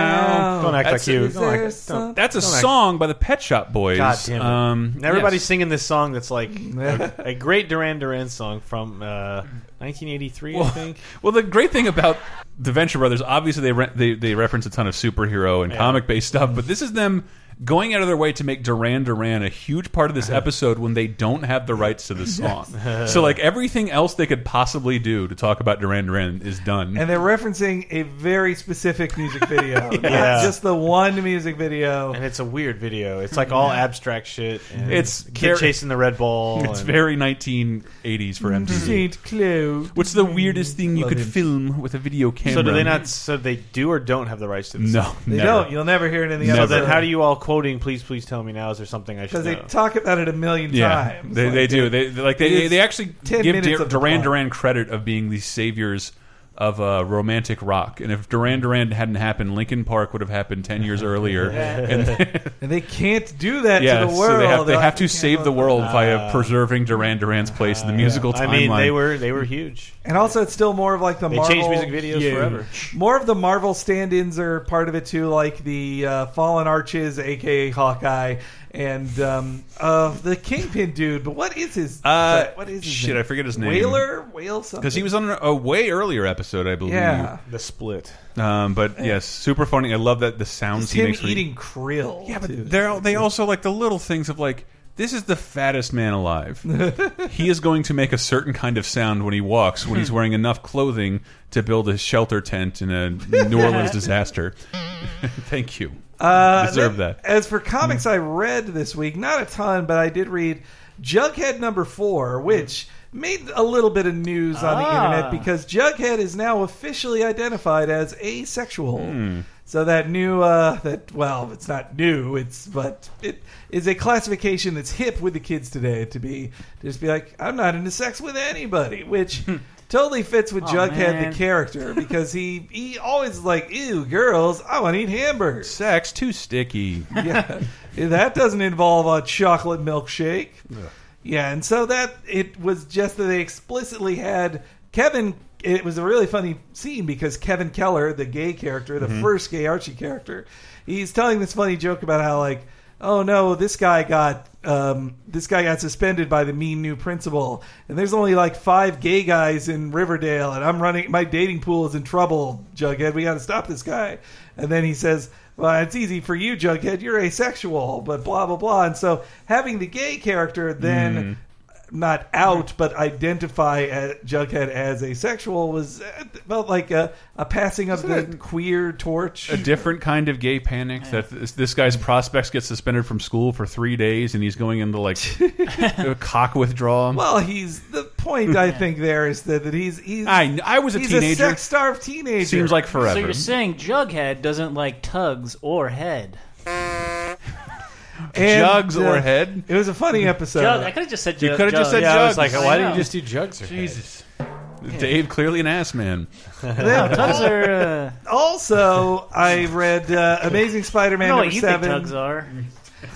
now. Don't act That's- like you. Don't act- there don't- That's a Don't act- song by the Pet Shop Boys. God damn it! Um, And everybody's yes. singing this song that's like a, a great Duran Duran song from uh, 1983, I Well, think. well, the great thing about the Venture Brothers, obviously they re they, they reference a ton of superhero and Yeah. comic based stuff, but this is them going out of their way to make Duran Duran a huge part of this uh-huh. episode when they don't have the rights to the song. so like everything else they could possibly do to talk about Duran Duran is done. And they're referencing a very specific music video. Not just the one music video. And it's a weird video. It's like all abstract shit. And It's kid very- chasing the red ball. it's and- very 1980s for MTV. Saint Cloud. What's the weirdest thing you Love could him. film with a video camera? So do they not? So they do or don't have the rights to this? No, They never. don't. You'll never hear it in the Never. So then, how do you all quoting? Please, please tell me now. Is there something I should Because they know? talk about it a million Yeah, times. they, Like, they do. They they- like they, they actually give Dur- Duran. Duran credit of being the saviors of uh, romantic rock. And if Duran Duran hadn't happened, Linkin Park would have happened ten years earlier. And And they can't do that yeah, to the world. so they have, they have to save the world them." via preserving Duran Duran's place in the musical I timeline. mean, they were they were huge. And also, it's still more of like the They Marvel changed music videos Huge. forever. More of the Marvel stand-ins are part of it too, like the uh, Fallen Arches, aka Hawkeye, and um, uh, the Kingpin dude. But what is his? Uh, what is his shit, name? I forget his name. Whaler, Whale something. because he was on a, a way earlier episode, I believe. yeah, The split. Um, but yes, super funny. I love that the sounds it's he him makes. when he- eating krill. Yeah, too. but they're they also like the little things of like this is the fattest man alive. he is going to make a certain kind of sound when he walks when he's wearing enough clothing to build a shelter tent in a New Orleans disaster. Thank you. Uh, Deserve then, that. As for comics I read this week, not a ton, but I did read Jughead number four, which made a little bit of news on the Ah. internet because Jughead is now officially identified as asexual. Hmm. So that new, uh, that well, it's not new. It's but it is a classification that's hip with the kids today to be to just be like, I'm not into sex with anybody, which. Totally fits with Oh, Jughead man. the character because he he always is like ew girls I want to eat hamburgers Sex too sticky. yeah, that doesn't involve a chocolate milkshake. Yeah, and so that it was just that they explicitly had Kevin. It was a really funny scene because Kevin Keller, the gay character, the first gay Archie character, he's telling this funny joke about how like, oh no, this guy got um, this guy got suspended by the mean new principal, and there's only like five gay guys in Riverdale, and I'm running my dating pool is in trouble. Jughead, we got to stop this guy. And then he says, well, it's easy for you, Jughead. You're asexual, but blah blah blah. And so having the gay character then not out but identify uh, Jughead as asexual was uh, felt like a, a passing of the queer torch. A different kind of gay panic that this, this guy's prospects get suspended from school for three days and he's going into like a cock withdrawal. well, he's the point I think there is that, that he's he's I I was a he's teenager. a sex starved teenager. Seems like forever. So you're saying Jughead doesn't like tugs or head? And, Jugs or uh, head? It was a funny episode. Jug. I could have just said. Jugs. You coulda just said yeah, I was Jugs. like, why didn't you just do jugs? Or Jesus. Dave clearly an ass man. Then Tugs are. Uh, also, I read uh, Amazing Spider-Man know number you seven. think tugs are.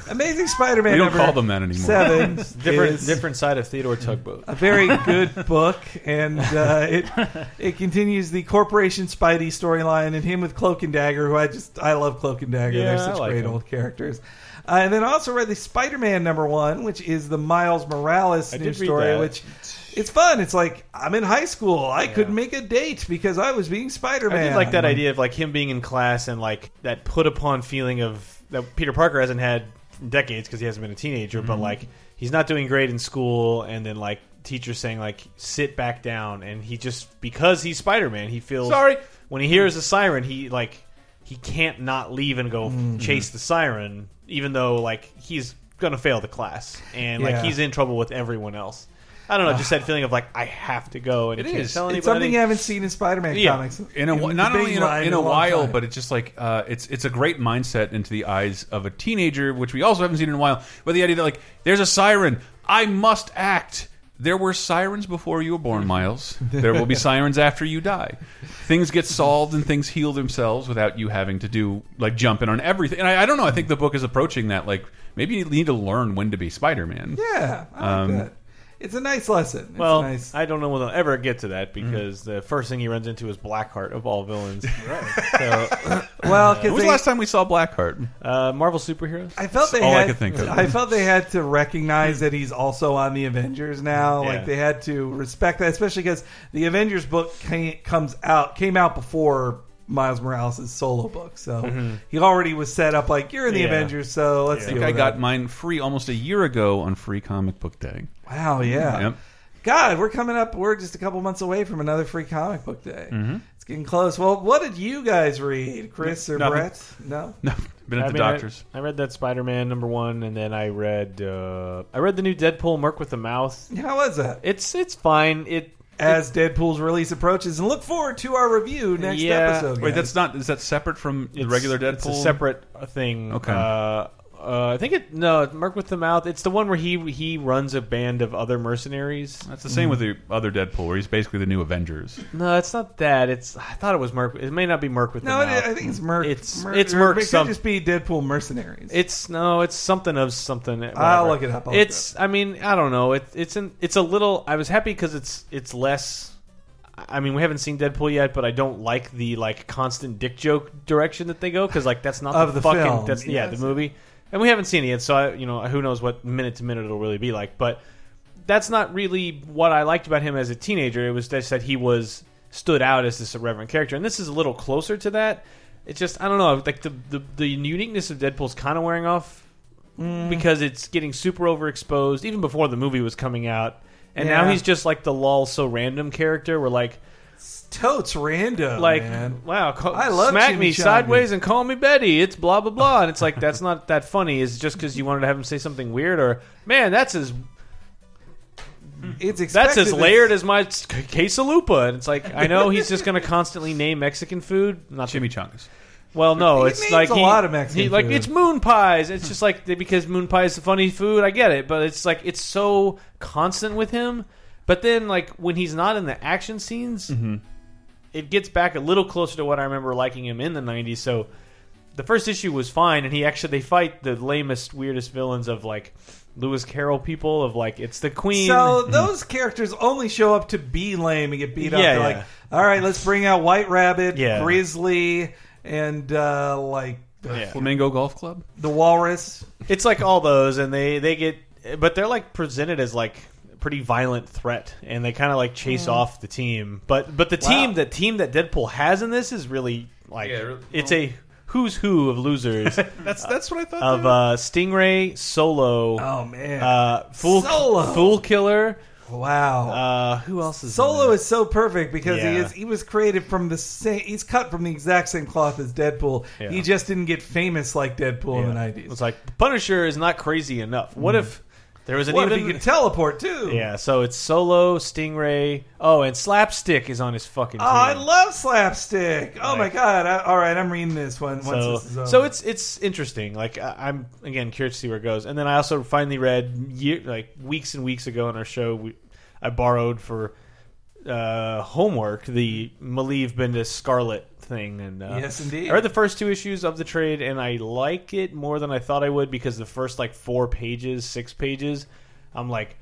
Amazing Spider-Man. We don't number call them that anymore. Seven. different different side of Theodore Tugboat. A very good book, and uh, it it continues the Corporation Spidey storyline, and him with Cloak and Dagger, who I just I love Cloak and Dagger. Yeah, They're such like great them. old characters. Uh, and then I also read the Spider-Man number one, which is the Miles Morales I new story, that. which. It's fun. It's like I'm in high school. I couldn't make a date because I was being Spider-Man. I did like that idea of like him being in class and like that put upon feeling of that Peter Parker hasn't had in decades because he hasn't been a teenager, Mm-hmm. but like he's not doing great in school, and then like teachers saying like sit back down, and he just because he's Spider Man, he feels Sorry. when he hears a siren, he like he can't not leave and go Mm-hmm. chase the siren, even though like he's gonna fail the class and Yeah. like he's in trouble with everyone else. I don't know, just that feeling of like I have to go and It can't is. tell anybody. It's something you haven't seen in Spider-Man Yeah. comics. in a the not big only in a, line in a long while, time. but it's just like uh, it's it's a great mindset into the eyes of a teenager, which we also haven't seen in a while. But the idea that like there's a siren, I must act. There were sirens before you were born, Miles. There will be sirens after you die. Things get solved and things heal themselves without you having to do like jumping on everything. And I, I don't know. I think the book is approaching that like maybe you need to learn when to be Spider-Man. yeah, I like Um, that. It's a nice lesson. It's Well, nice. I don't know when they'll ever get to that because mm-hmm. the first thing he runs into is Blackheart of all villains. So, well, uh, When because was the last time we saw Blackheart? uh, Marvel superheroes. I felt they all I had, could think of. I felt they had to recognize that he's also on the Avengers now. Yeah. Like they had to respect that, especially because the Avengers book came, comes out came out before Miles Morales' solo book, so mm-hmm. he already was set up like you're in the Yeah. Avengers. So let's I think I got mine free almost a year ago on Free Comic Book Day. Wow, yeah. Yep. God, we're coming up. We're just a couple months away from another free comic book day. Mm-hmm. It's getting close. Well, what did you guys read, Chris or Nothing. Brett? No. No, been at I the mean, doctor's. I, read that Spider-Man number one, and then I read uh, I read the new Deadpool, Merc with the Mouth. How was that? It's it's fine. It As Deadpool's release approaches, and look forward to our review next Yeah. episode. Wait, that's not. Is that separate from the regular Deadpool? It's a separate thing. Okay. Uh, uh, I think it no Merc with the Mouth. It's the one where he he runs a band of other mercenaries. That's the same with the other Deadpool, where he's basically the new Avengers. No, it's not that. It's I thought it was Merc. It may not be Merc with No, the it, Mouth. I think it's Merc. It's- Merc, it's Merc It could some- just be Deadpool mercenaries. It's no, it's something of something. I'll look it up. I'll look it's. I mean, I don't know. It, it's an. It's a little. I was happy because it's. It's less. I mean, we haven't seen Deadpool yet, but I don't like the like constant dick joke direction that they go because like that's not Of the fucking. film, That's yeah, yes. the movie, and we haven't seen it yet. So I, you know, who knows what minute to minute it'll really be like. But that's not really what I liked about him as a teenager. It was just that he was stood out as this irreverent character, and this is a little closer to that. It's just I don't know, like the the, the uniqueness of Deadpool's kind of wearing off Mm. because it's getting super overexposed even before the movie was coming out. And Yeah. now he's just like the lol so random character. We're like, totes random. like, man. wow, call, I love smack me chimichanga. sideways and call me Betty. It's blah blah blah, and it's like that's not that funny. Is just because you wanted to have him say something weird, or man, that's as It's that's as layered as my quesalupa. And it's like I know he's just going to constantly name Mexican food. Not that- Chimichangas. Well, no, He it's names like a he, lot of Mexican he- like food. it's moon pies. It's just like because moon pie is a funny food. I get it, but it's like it's so constant with him. But then, like when he's not in the action scenes, Mm-hmm. It gets back a little closer to what I remember liking him in the '90s. So the first issue was fine, and he actually they fight the lamest, weirdest villains of like Lewis Carroll people of like it's the Queen. So those characters only show up to be lame and get beat up. Yeah, They're yeah. like, all right, let's bring out White Rabbit, Yeah. Grizzly, and uh, like the, Yeah. Flamingo Golf Club. the Walrus. It's like all those, and they they get, but they're like presented as like a pretty violent threat, and they kind of like chase off the team. But but the team Wow. the team that Deadpool has in this is really like Yeah, really- it's a who's who of losers That's that's what I thought. of uh, Stingray, Solo, Oh man, uh, Fool Solo. Fool Killer. wow. Uh, who else is in Solo there? is so perfect because he is he was created from the same he's cut from the exact same cloth as Deadpool. Yeah. He just didn't get famous like Deadpool in the nineties. It's like Punisher is not crazy enough. What Mm. if There was an What if even he could teleport too? yeah. So it's Solo, Stingray. Oh, and Slapstick is on his fucking. Oh, team. I love slapstick. Oh my Like- god! I, all right, I'm reading this one once so, this is over. so it's it's interesting. Like I- I'm again curious to see where it goes. And then I also finally read year, like weeks and weeks ago on our show. We, I borrowed for uh, homework the Maleev Bendis Scarlet thing, and uh, Yes, indeed. I read the first two issues of the trade, and I like it more than I thought I would because the first like four pages, six pages, I'm like.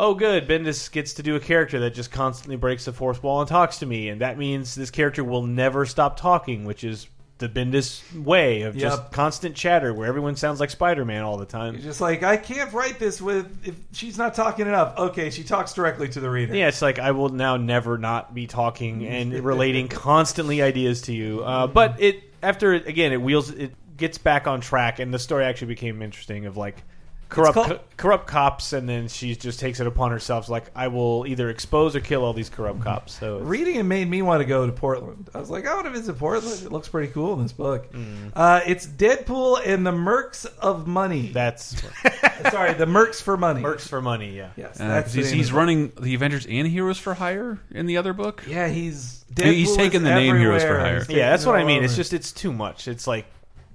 Oh, good. Bendis gets to do a character that just constantly breaks the fourth wall and talks to me, and that means this character will never stop talking, which is the Bendis way of just Yep. constant chatter where everyone sounds like Spider-Man all the time. You're just like I can't write this with if she's not talking enough. Okay, she talks directly to the reader. Yeah, it's like I will now never not be talking and relating constantly ideas to you. Uh, but it after it again, it wheels it gets back on track, and the story actually became interesting. Of like corrupt called- co- corrupt cops, and then she just takes it upon herself. Like I will either expose or kill all these corrupt cops. So it's, Reading it made me want to go to Portland. I was like, I want to visit Portland. It looks pretty cool in this book. Mm. Uh, it's Deadpool and the Mercs of Money. that's Sorry, the Mercs for Money. works for money. Yeah. Yes, Uh, that's 'cause the he's name he's of it. running the Avengers and Heroes for Hire in the other book. Yeah, he's He's Deadpool taken is the name Heroes for everywhere. Hire. He's Yeah, that's taken what it I mean. all It's over. just it's too much. It's like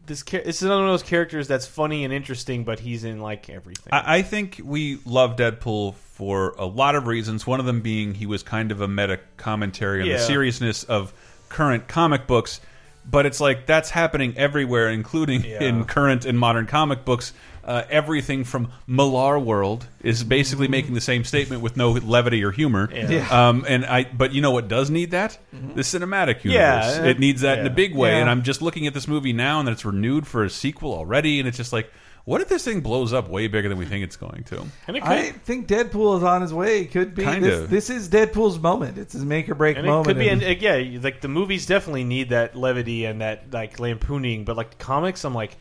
this. Char- this is one of those characters that's funny and interesting, but he's in like everything. I, I think we love Deadpool for a lot of reasons. One of them being he was kind of a meta commentary on Yeah. the seriousness of current comic books. But it's like that's happening everywhere, including Yeah. in current and modern comic books. Uh, everything from Malar World is basically making the same statement with no levity or humor. Yeah. Yeah. Um, and I, but you know what does need that? The cinematic universe. Yeah, it needs that in a big way. Yeah. And I'm just looking at this movie now, and it's renewed for a sequel already, and it's just like, what if this thing blows up way bigger than we think it's going to? and it could, I think Deadpool is on his way. It could be. Kind this, of. this is Deadpool's moment. It's his make or break and moment. it could be, and- and, uh, yeah, like the movies definitely need that levity and that like lampooning, but like the comics, I'm like,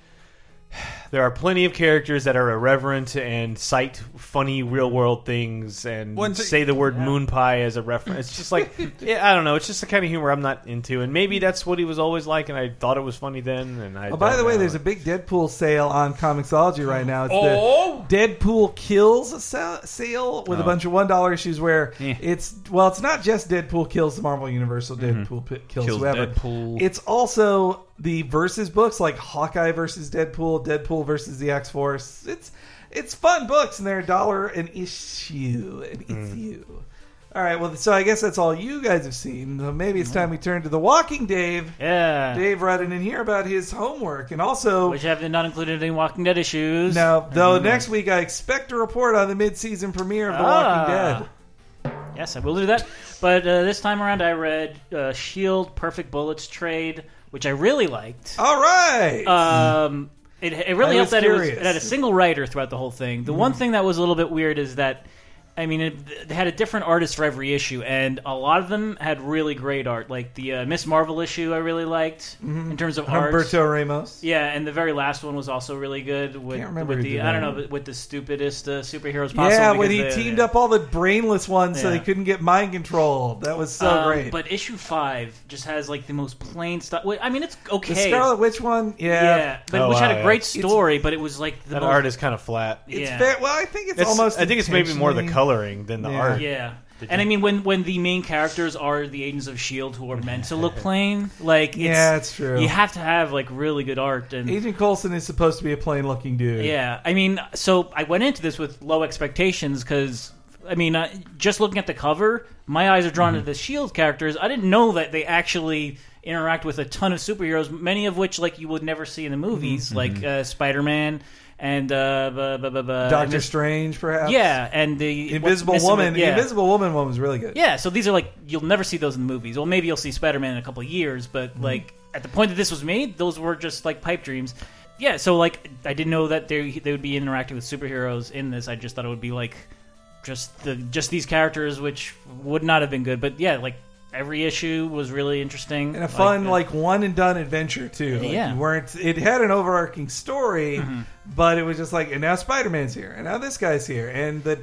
there are plenty of characters that are irreverent and cite funny real world things and One thing- say the word moon pie as a reference. It's just like, yeah, I don't know. It's just the kind of humor I'm not into, and maybe that's what he was always like, and I thought it was funny then. And I Oh, by don't the way, know. there's a big Deadpool sale on Comixology right now. It's Oh! the Deadpool Kills sa- sale with a Oh. bunch of one dollar issues where Eh. it's well, it's not just Deadpool kills the Marvel Universe, or Deadpool pi- kills, Kills whoever. Deadpool. It's also the versus books like Hawkeye versus Deadpool, Deadpool versus the X Force. It's it's fun books and they're a dollar an issue, an issue. All right, well, so I guess that's all you guys have seen. So maybe it's time we turn to the Walking Dave. Yeah. Dave writing in here about his homework, and also Which have not included any Walking Dead issues. now, though next week I expect a report on the mid-season premiere of The Ah. Walking Dead. Yes, I will do that. But uh, this time around, I read uh, Shield Perfect Bullets trade, which I really liked. All right, Um, it, it really helped that it, was, it had a single writer throughout the whole thing. The one thing that was a little bit weird is that, I mean, it, they had a different artist for every issue, and a lot of them had really great art. Like the uh, Miss Marvel issue, I really liked in terms of art. Humberto Ramos. Yeah, and the very last one was also really good. With, Can't remember with who the did I don't know with the stupidest uh, superheroes possible. Yeah, when he they- teamed up all the brainless ones so they couldn't get mind control. That was so Um, great. But issue five just has like the most plain stuff. I mean, it's the okay. Scarlet Witch one, yeah, yeah, but Oh, which had wow, a yeah. great story, but it was like the that most, art is kind of flat. it's yeah. fair. Well, I think it's, It's- almost. I think it's maybe more the intentionally- coloring than the Yeah. art. Yeah. And I mean, when when the main characters are the agents of Shield who are meant to look plain, like it's, Yeah, it's true. You have to have like really good art and Agent Coulson is supposed to be a plain-looking dude. Yeah, I mean, so I went into this with low expectations because, I mean, uh, just looking at the cover, my eyes are drawn to the Shield characters. I didn't know that they actually interact with a ton of superheroes, many of which like you would never see in the movies, like uh, Spider Man and uh, Doctor Miss- Strange, perhaps. Yeah, and the Invisible what's- Woman. Yeah. The Invisible Woman one was really good. Yeah, so these are like you'll never see those in the movies. Well, maybe you'll see Spider Man in a couple of years, but Mm-hmm. like at the point that this was made, those were just like pipe dreams. Yeah, so like I didn't know that they they would be interacting with superheroes in this. I just thought it would be like just the just these characters, which would not have been good. But yeah, like every issue was really interesting and a fun uh, like one and done adventure too. Like, Yeah. you weren't it had an overarching story, Mm-hmm. but it was just like and now Spider Man's here and now this guy's here and that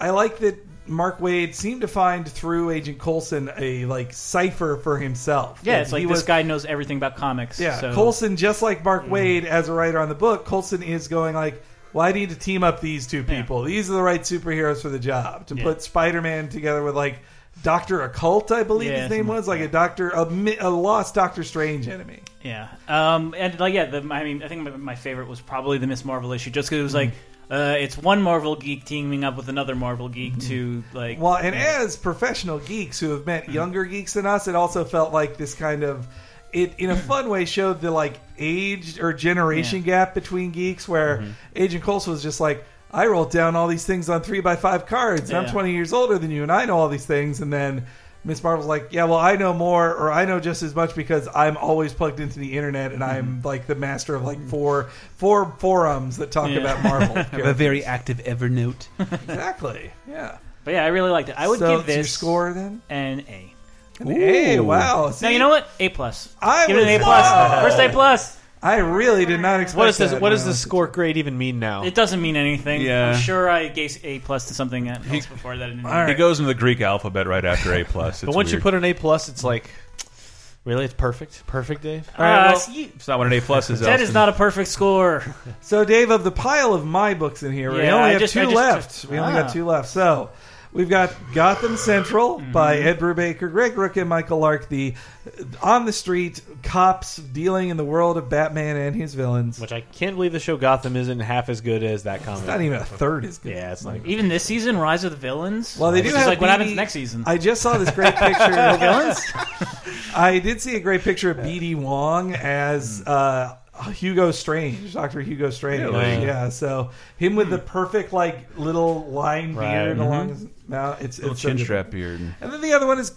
I like that Mark Waid seemed to find through Agent Coulson a like cipher for himself. Yeah, it's like this was- guy knows everything about comics. Yeah, so. Coulson just like Mark Waid as a writer on the book, Coulson is going like well, I need to team up these two people. These are the right superheroes for the job. To Yeah. put Spider-Man together with like Doctor Occult, I believe Yeah, his name something was, like a Doctor, a, mi- a lost Doctor Strange enemy. Yeah. Um, and like, yeah, the, I mean, I think my, my favorite was probably the Miss Marvel issue, just because it was like, uh, it's one Marvel geek teaming up with another Marvel geek to like. Well, and as professional geeks who have met younger geeks than us, it also felt like this kind of it in a fun way showed the like age or generation gap between geeks where Agent Coulson was just like I wrote down all these things on three by five cards and I'm 20 years older than you and I know all these things and then Miss Marvel's like, yeah, well, I know more, or I know just as much because I'm always plugged into the internet, and I'm mm-hmm. like the master of like four four forums that talk Yeah. about Marvel. I have a very active Evernote. exactly, yeah. but yeah, I really liked it. I would so give it's your this score then. an A. Hey, Ooh. wow! Now you know what? A plus. I give it an A plus. Whoa! First A plus. I really did not expect. What does this? that What does when the score grade even mean now? It doesn't mean anything. Yeah. I'm sure I gave A plus to something else before that. I didn't All right. It goes into the Greek alphabet right after A plus. but once you put an A plus, it's like, really, it's perfect, perfect, Dave. Uh, well- see, it's not what an A plus is. that is not a perfect score. So, Dave, of the pile of my books in here, we only I have just- two just left. took- we only Ah. got two left. So, we've got Gotham Central Mm-hmm. by Ed Brubaker, Greg Rucka, and Michael Lark. The on the street cops dealing in the world of Batman and his villains. Which I can't believe the show Gotham isn't half as good as that comic. not even a third as good. Yeah, it's like Even this season, Rise of the Villains. Well, they do have like what happens next season. I just saw this great picture. Of villains? I did see a great picture of BD Wong as uh, Hugo Strange, Doctor Hugo Strange. Really? Yeah, so him with the perfect like little line Right. beard along his mouth. It's little it's so chin good. strap beard. And then the other one is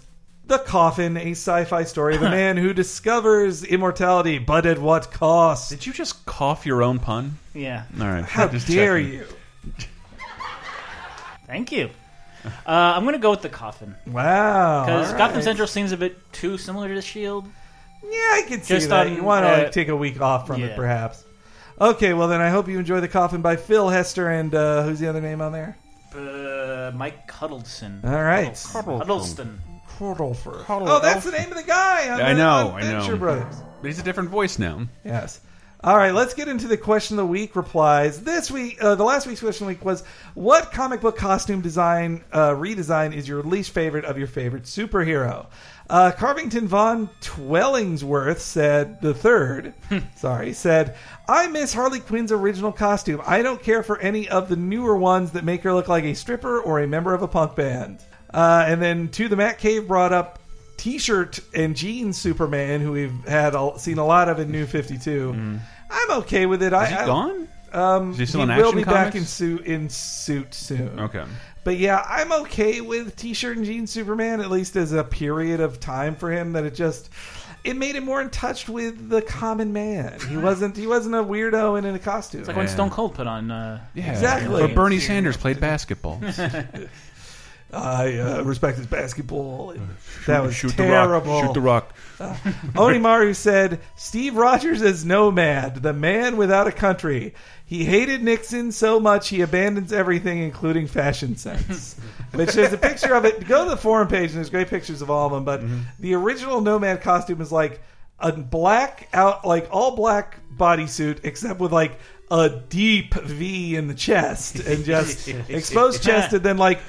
the Coffin, a sci-fi story of a man who discovers immortality, but at what cost? Did you just cough your own pun? yeah. All right. How Just dare checking. you? Thank you. Uh, I'm going to go with the coffin Wow! because all Gotham. Central seems a bit too similar to the Shield. Yeah, I can see Just that. on, you want to uh, like take a week off from it, yeah. perhaps. Okay, well then I hope you enjoy the Coffin by Phil Hester and uh, who's the other name on there? Uh, Mike Huddleston. All right. Huddleston. Huddleford. Oh, that's the name of the guy. On I the, know, on I know. Venture Brothers. But he's a different voice now. Yes. All right, let's get into the question of the week replies. This week, uh, the last week's question of the week was, "What comic book costume design uh, redesign is your least favorite of your favorite superhero?" Uh, Carvington von Twellingsworth said the third. sorry, said, "I miss Harley Quinn's original costume. I don't care for any of the newer ones that make her look like a stripper or a member of a punk band." Uh, and then to the Matt Cave brought up T-shirt and jeans Superman, who we've had a, seen a lot of in New Fifty I'm okay with it. I, Is he I- gone? Um, Is he still he in will Action be back in suit in suit soon. Okay. But yeah, I'm okay with T-shirt and jeans Superman at least as a period of time for him. That it just it made him more in touch with the common man. He wasn't he wasn't a weirdo in a costume. It's like when Stone Cold put on. Uh, Yeah, Exactly. But Bernie Sanders played basketball. I uh, respect his basketball. Uh, that was Shoot terrible. the rock. Shoot the rock. Uh, Onimaru said Steve Rogers as Nomad, the man without a country. He hated Nixon so much he abandons everything, including fashion sense. Which there's a picture of it. Go to the forum page, and there's great pictures of all of them. But mm-hmm. the original Nomad costume is like a black out, like all black bodysuit, except with like a deep V in the chest and just exposed chest, and then like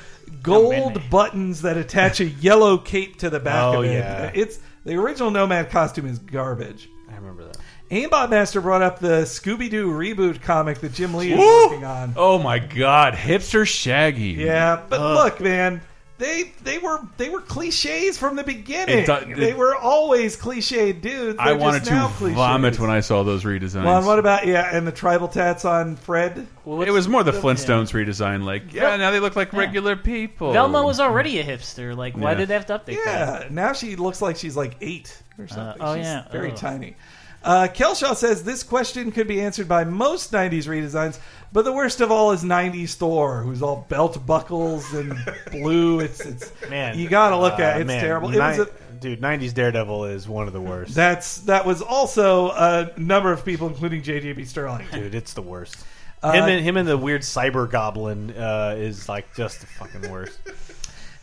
gold buttons that attach a yellow cape to the back Oh, of it. yeah. It's the original Nomad costume is garbage. I remember that. Aimbot Master brought up the Scooby Doo reboot comic that Jim Lee is Woo! working on. Oh my God, hipster Shaggy. Yeah, but look, man, they they were they were cliches from the beginning. It do- they were always cliched dudes. I They're wanted to now cliches. vomit when I saw those redesigns. Well, and what about yeah, and the tribal tats on Fred? it was more the Flintstones redesign. Like, yeah, now they look like regular people. Velma was already a hipster. Like, why Yeah. did they have to update that? Yeah, now she looks like she's like eight or uh, something. oh, She's yeah. very Ugh. tiny. Uh, Kelshaw says this question could be answered by most '90s redesigns, but the worst of all is '90s Thor, who's all belt buckles and blue. It's it's Man, you got to look at uh, it. It's man, terrible. It ni- was a, dude, '90s Daredevil is one of the worst. that's that was also a number of people, including J.J.B. Sterling. dude, it's the worst. Uh, him and him and the weird cyber goblin uh, is like just the fucking worst.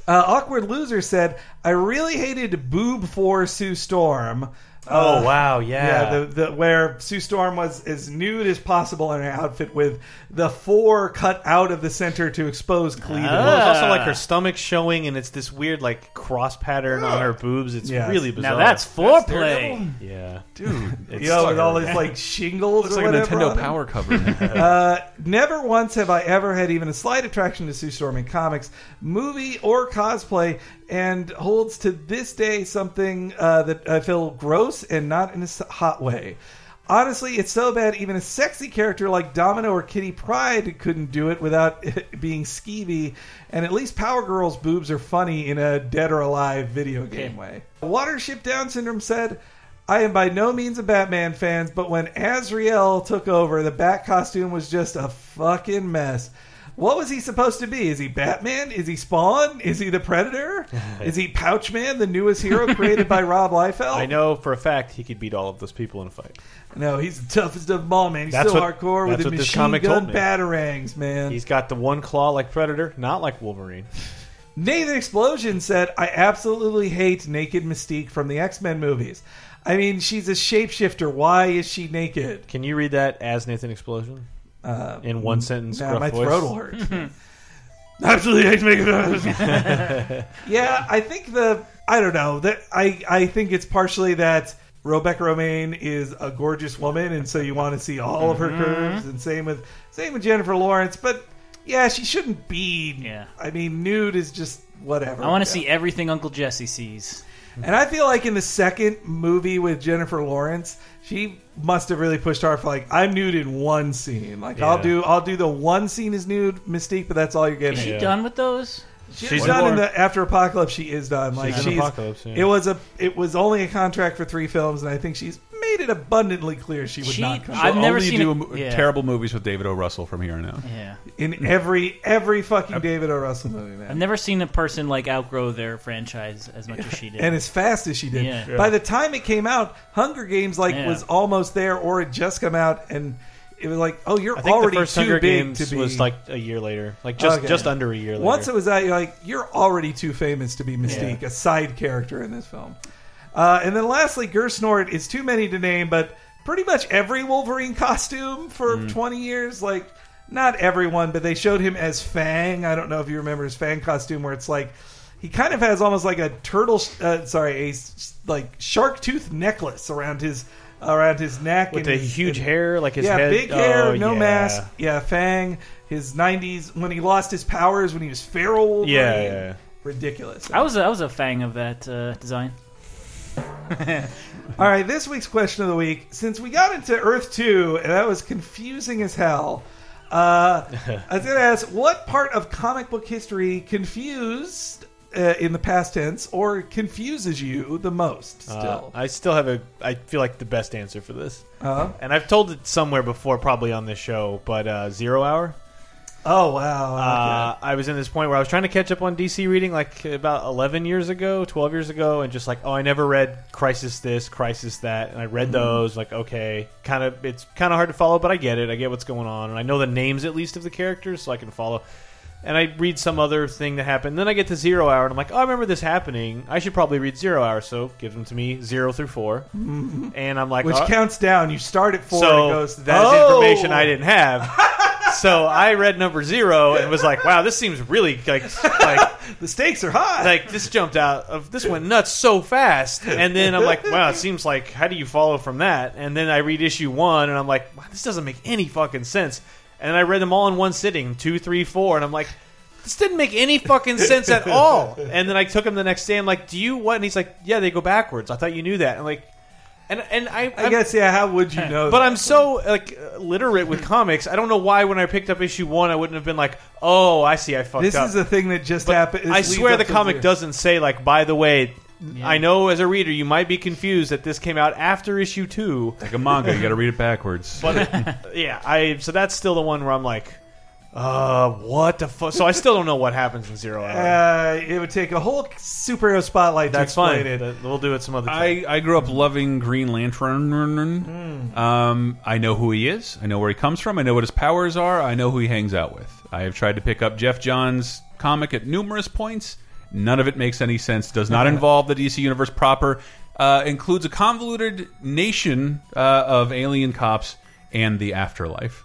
Uh, Awkward Loser said, I really hated Boob for Sue Storm, Oh wow, yeah. Yeah, the, the where Sue Storm was as nude as possible in her outfit, with the four cut out of the center to expose cleavage. Well, it's also Ah. like her stomach showing, and it's this weird like cross pattern on her boobs. It's Yes. really bizarre. Now that's foreplay. yeah, dude. It's You know, with all his like shingles Looks or like a Nintendo. Power cover. Uh, never once have I ever had even a slight attraction to Sue Storm in comics, movie, or cosplay, and holds to this day something uh, that I feel gross and not in a hot way. Honestly, it's so bad even a sexy character like Domino or Kitty Pryde couldn't do it without it being skeevy, and at least Power Girl's boobs are funny in a dead or alive video game way. Watership Down Syndrome said, I am by no means a Batman fan, but when Azrael took over, the Bat costume was just a fucking mess. What was he supposed to be? Is he Batman? Is he Spawn? Is he the Predator? Is he Pouchman, the newest hero created by Rob Liefeld? I know for a fact he could beat all of those people in a fight. No, he's the toughest of them all, man. He's That's still what- hardcore with that's the what this machine comic gun told me. batarangs, man. He's got the one claw like Predator, not like Wolverine. Nathan Explosion said, I absolutely hate naked Mystique from the X Men movies. I mean, she's a shapeshifter. Why is she naked? Can you read that as Nathan Explosion Uh, in one sentence? Nah, gruff my voice? throat will hurt. Absolutely hate making Yeah, I think the I don't know that I I think it's partially that Rebecca Romijn is a gorgeous woman, and so you want to see all of her Mm-hmm. curves, and same with same with Jennifer Lawrence. But yeah, she shouldn't be. Yeah. I mean, nude is just whatever. I want to Yeah. see everything Uncle Jesse sees. And I feel like in the second movie with Jennifer Lawrence, she must have really pushed hard for like I'm nude in one scene. Like I'll Yeah. do I'll do the one scene as nude Mystique, but that's all you're getting. Is she Yeah. done with those? She's, She's done in more- the after Apocalypse. She is done. Like She's she's, in Apocalypse, yeah. it was a it was only a contract for three films, and I think she's made it abundantly clear she would She- not come I've never only seen do it- mo- yeah. terrible movies with David O. Russell from here on out. Yeah. in every every fucking David O. Russell movie, man. I've never seen a person like outgrow their franchise as much as she did. and as fast as she did. Yeah. By the time it came out, Hunger Games like Yeah. was almost there, or it just come out, and it was like, oh, you're I think already the first too Hunger big Games to be. was like a year later, like just Okay. just under a year later. Once it was out, you're like, you're already too famous to be Mystique, a side character in this film. Uh, and then lastly, Gersnort is too many to name, but pretty much every Wolverine costume for Mm. 20 years, like not everyone, but they showed him as Fang. I don't know if you remember his Fang costume, where it's like he kind of has almost like a turtle, uh, sorry, a like shark tooth necklace around his around his neck with and the his- huge and- hair, like his yeah, head. big hair, oh, no yeah. mask. Yeah, Fang. His '90s when he lost his powers when he was feral. Wolverine. Yeah, yeah, yeah. ridiculous. I was I was a fang of that uh, design. All right, this week's question of the week. Since we got into Earth Two, and that was confusing as hell. Uh, I was going to ask, what part of comic book history confused uh, in the past tense, or confuses you the most? Uh, Still, I still have a. I feel like the best answer for this, uh, and I've told it somewhere before, probably on this show. But uh, Zero Hour. Oh wow, Uh, I was in this point where I was trying to catch up on DC reading like about 11 years ago, 12 years ago, and just like, oh, I never read Crisis this, Crisis that, and I read those. Like, okay, kind of, it's kind of hard to follow, but I get it. I get what's going on, and I know the names at least of the characters, so I can follow. And I read some other thing that happened. Then I get to Zero Hour, and I'm like, oh, I remember this happening. I should probably read Zero Hour. So give them to me zero through 4 and I'm like, which oh, counts down. You start at four, so and it goes. that's oh! information I didn't have. so I read number zero and was like, "Wow, this seems really like like The stakes are high. like this jumped out of this went nuts so fast." And then I'm like, "Wow, it seems like how do you follow from that?" And then I read issue one and I'm like, wow, "This doesn't make any fucking sense." And I read them all in one sitting, two, three, four, and I'm like. This didn't make any fucking sense at all. And then I took him the next day. I'm like, "Do you what?" And he's like, "Yeah, they go backwards." I thought you knew that. I'm like, and and I, I I'm- guess yeah. How would you know? but that? I'm so like literate with comics. I don't know why when I picked up issue one, I wouldn't have been like, "Oh, I see, I fucked This up." This is a thing that just But happened. I swear the comic zero. doesn't say like, by the way, I know as a reader you might be confused that this came out after issue two. Like a manga, you got to read it backwards. But yeah, I so that's still the one where I'm like, uh, what the fuck? So I still don't know what happens in Zero Hour. Uh, it would take a whole superhero spotlight that's to explain fine. it. That- We'll do it some other time. I, I grew up loving Green Lantern. Um, I know who he is. I know where he comes from. I know what his powers are. I know who he hangs out with. I have tried to pick up Jeff Johns' comic at numerous points. None of it makes any sense. Does not involve the DC universe proper. uh, includes a convoluted nation uh, of alien cops and the afterlife.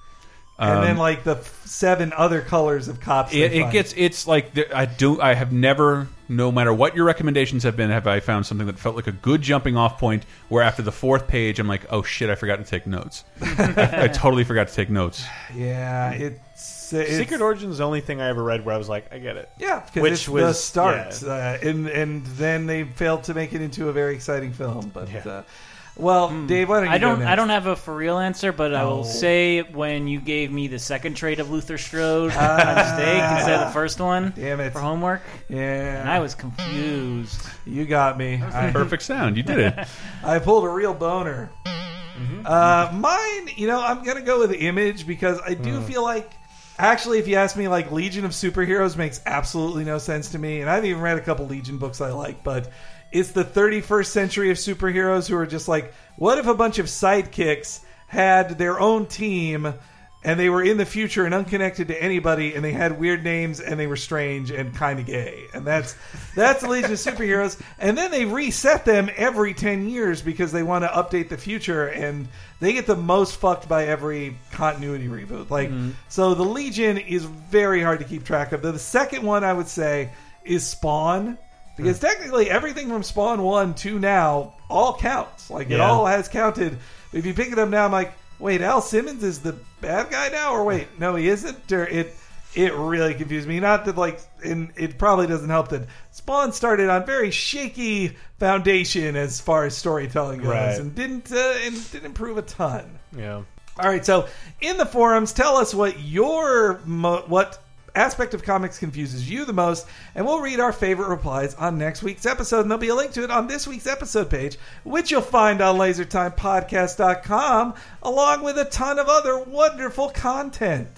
And then Um, like the seven other colors of cops. it, it gets it's like there- I do I have never no matter what your recommendations have been have I found something that felt like a good jumping off point where after the fourth page I'm like oh shit I forgot to take notes I, I totally forgot to take notes yeah. It's, it's Secret Origins is the only thing I ever read where I was like, I get it. Yeah, Which it's the was- start, yeah. uh, and and then they failed to make it into a very exciting film. But Yeah. uh, well, hmm. Dave, why don't you I don't. Go I don't have a for real answer, but I will say when you gave me the second trade of Luther Strode ah. by mistake instead of the first one Damn it! for homework, Yeah, and I was confused. you got me. I, perfect sound you did it I pulled a real boner. Mm-hmm. Uh, mine, you know, I'm gonna go with Image because I do hmm. feel like. Actually, if you ask me, like Legion of Superheroes makes absolutely no sense to me, and I've even read a couple Legion books I like, but it's the 31st century of superheroes who are just like, what if a bunch of sidekicks had their own team and they were in the future and unconnected to anybody and they had weird names and they were strange and kind of gay? And that's that's the legion of superheroes. And then they reset them every 10 years because they want to update the future and they get the most fucked by every continuity reboot. Like mm-hmm. so the legion is very hard to keep track of. The, the second one i would say is spawn because technically everything from spawn 1 to now all counts like it Yeah. all has counted if you pick it up now i'm like wait, Al Simmons is the bad guy now, or wait, no, he isn't. Or it it really confused me. Not that like, and it probably doesn't help that Spawn started on very shaky foundation as far as storytelling goes, Right. and didn't uh, and didn't improve a ton. Yeah. All right, so in the forums, tell us what your mo- what aspect of comics confuses you the most, and we'll read our favorite replies on next week's episode. And there'll be a link to it on this week's episode page, which you'll find on LaserTimePodcast.com, along with a ton of other wonderful content.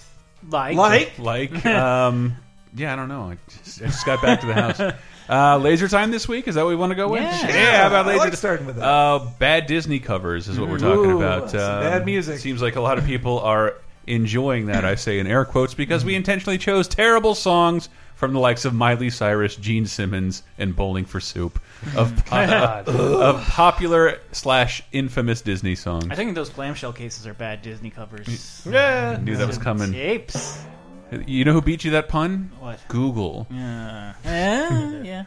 Like, Like, like um yeah I don't know I just, I just got back to the house uh, laser time this week is that what we want to go with Yeah. how about I like starting with that. Uh, bad Disney covers is what we're talking Ooh, about. some Um, bad music. Seems like a lot of people are enjoying that. I say in air quotes because we intentionally chose terrible songs from the likes of Miley Cyrus, Gene Simmons, and Bowling for Soup of po- of popular slash infamous Disney songs. I think those clamshell cases are bad Disney covers. Yeah, I knew that was coming. Tapes. You know who beat you that pun? What? Google. Yeah. Eh, yeah.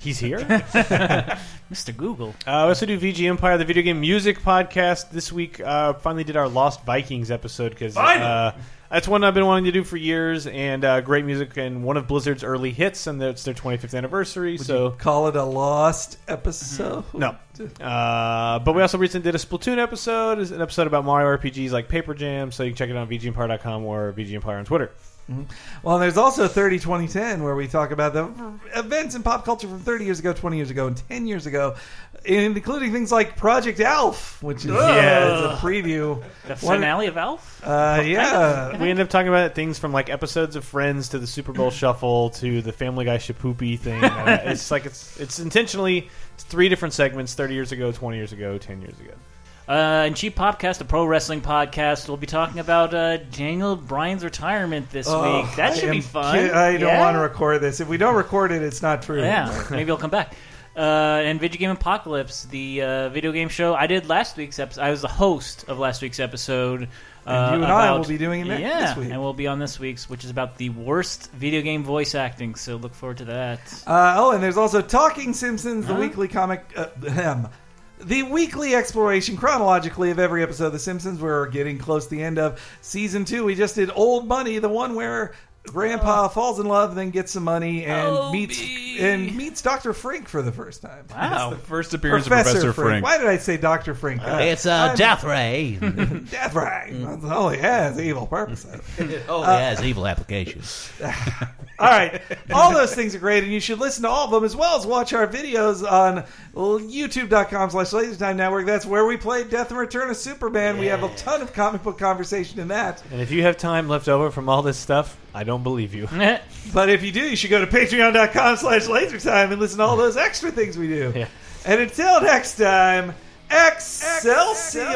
He's here. Mr. Google. Uh, we also do VG Empire, the video game music podcast. This week, uh, finally did our Lost Vikings episode because uh, that's one I've been wanting to do for years, and uh, great music and one of Blizzard's early hits, and it's their 25th anniversary. so call it a lost episode. no, uh, but we also recently did a Splatoon episode, It's an episode about Mario RPGs like Paper Jam. So you can check it out on VGEmpire.com or VG Empire on Twitter. Well, there's also 30 2010 where we talk about the events in pop culture from 30 years ago, 20 years ago, and 10 years ago, including things like Project Alf, which is, Yeah. is a preview. The One- finale of Alf? Uh, yeah. We ended up talking about things from like episodes of Friends to the Super Bowl Shuffle to the Family Guy Shapoopy thing. Uh, it's like it's it's intentionally it's three different segments: thirty years ago, twenty years ago, ten years ago. Uh, and Cheap Popcast, a pro wrestling podcast, we'll be talking about uh, Daniel Bryan's retirement this Oh, week. That I should be fun. ki- I don't Yeah. want to record this. If we don't record it, it's not true. Yeah, maybe he'll come back. Uh, and Video Game Apocalypse, the uh, video game show I did last week's episode. I was the host of last week's episode. Uh, And you and I about- will be doing it next- yeah, this week. and we'll be on this week's, which is about the worst video game voice acting. So look forward to that. Uh, oh, and there's also Talking Simpsons, the Huh? weekly comic. Uh. the weekly exploration chronologically of every episode of The Simpsons. We're getting close to the end of season two. We just did Old Money, the one where Grandpa falls in love, then gets some money and Oh, meets Obie. and meets Doctor Frank for the first time. Wow. First appearance Professor, of Professor Frink. Frink. Why did I say Doctor Frank? Uh, It's uh, I'm- Death Ray. Death Ray. That's all he has evil purposes. oh, it has evil applications. All right. All those things are great, and you should listen to all of them as well as watch our videos on youtube.com slash lasertime network. That's where we play Death and Return of Superman. We have a ton of comic book conversation in that. And if you have time left over from all this stuff, I don't believe you. But if you do, you should go to patreon.com slash lasertime and listen to all those extra things we do. Yeah. And until next time, Excelsior!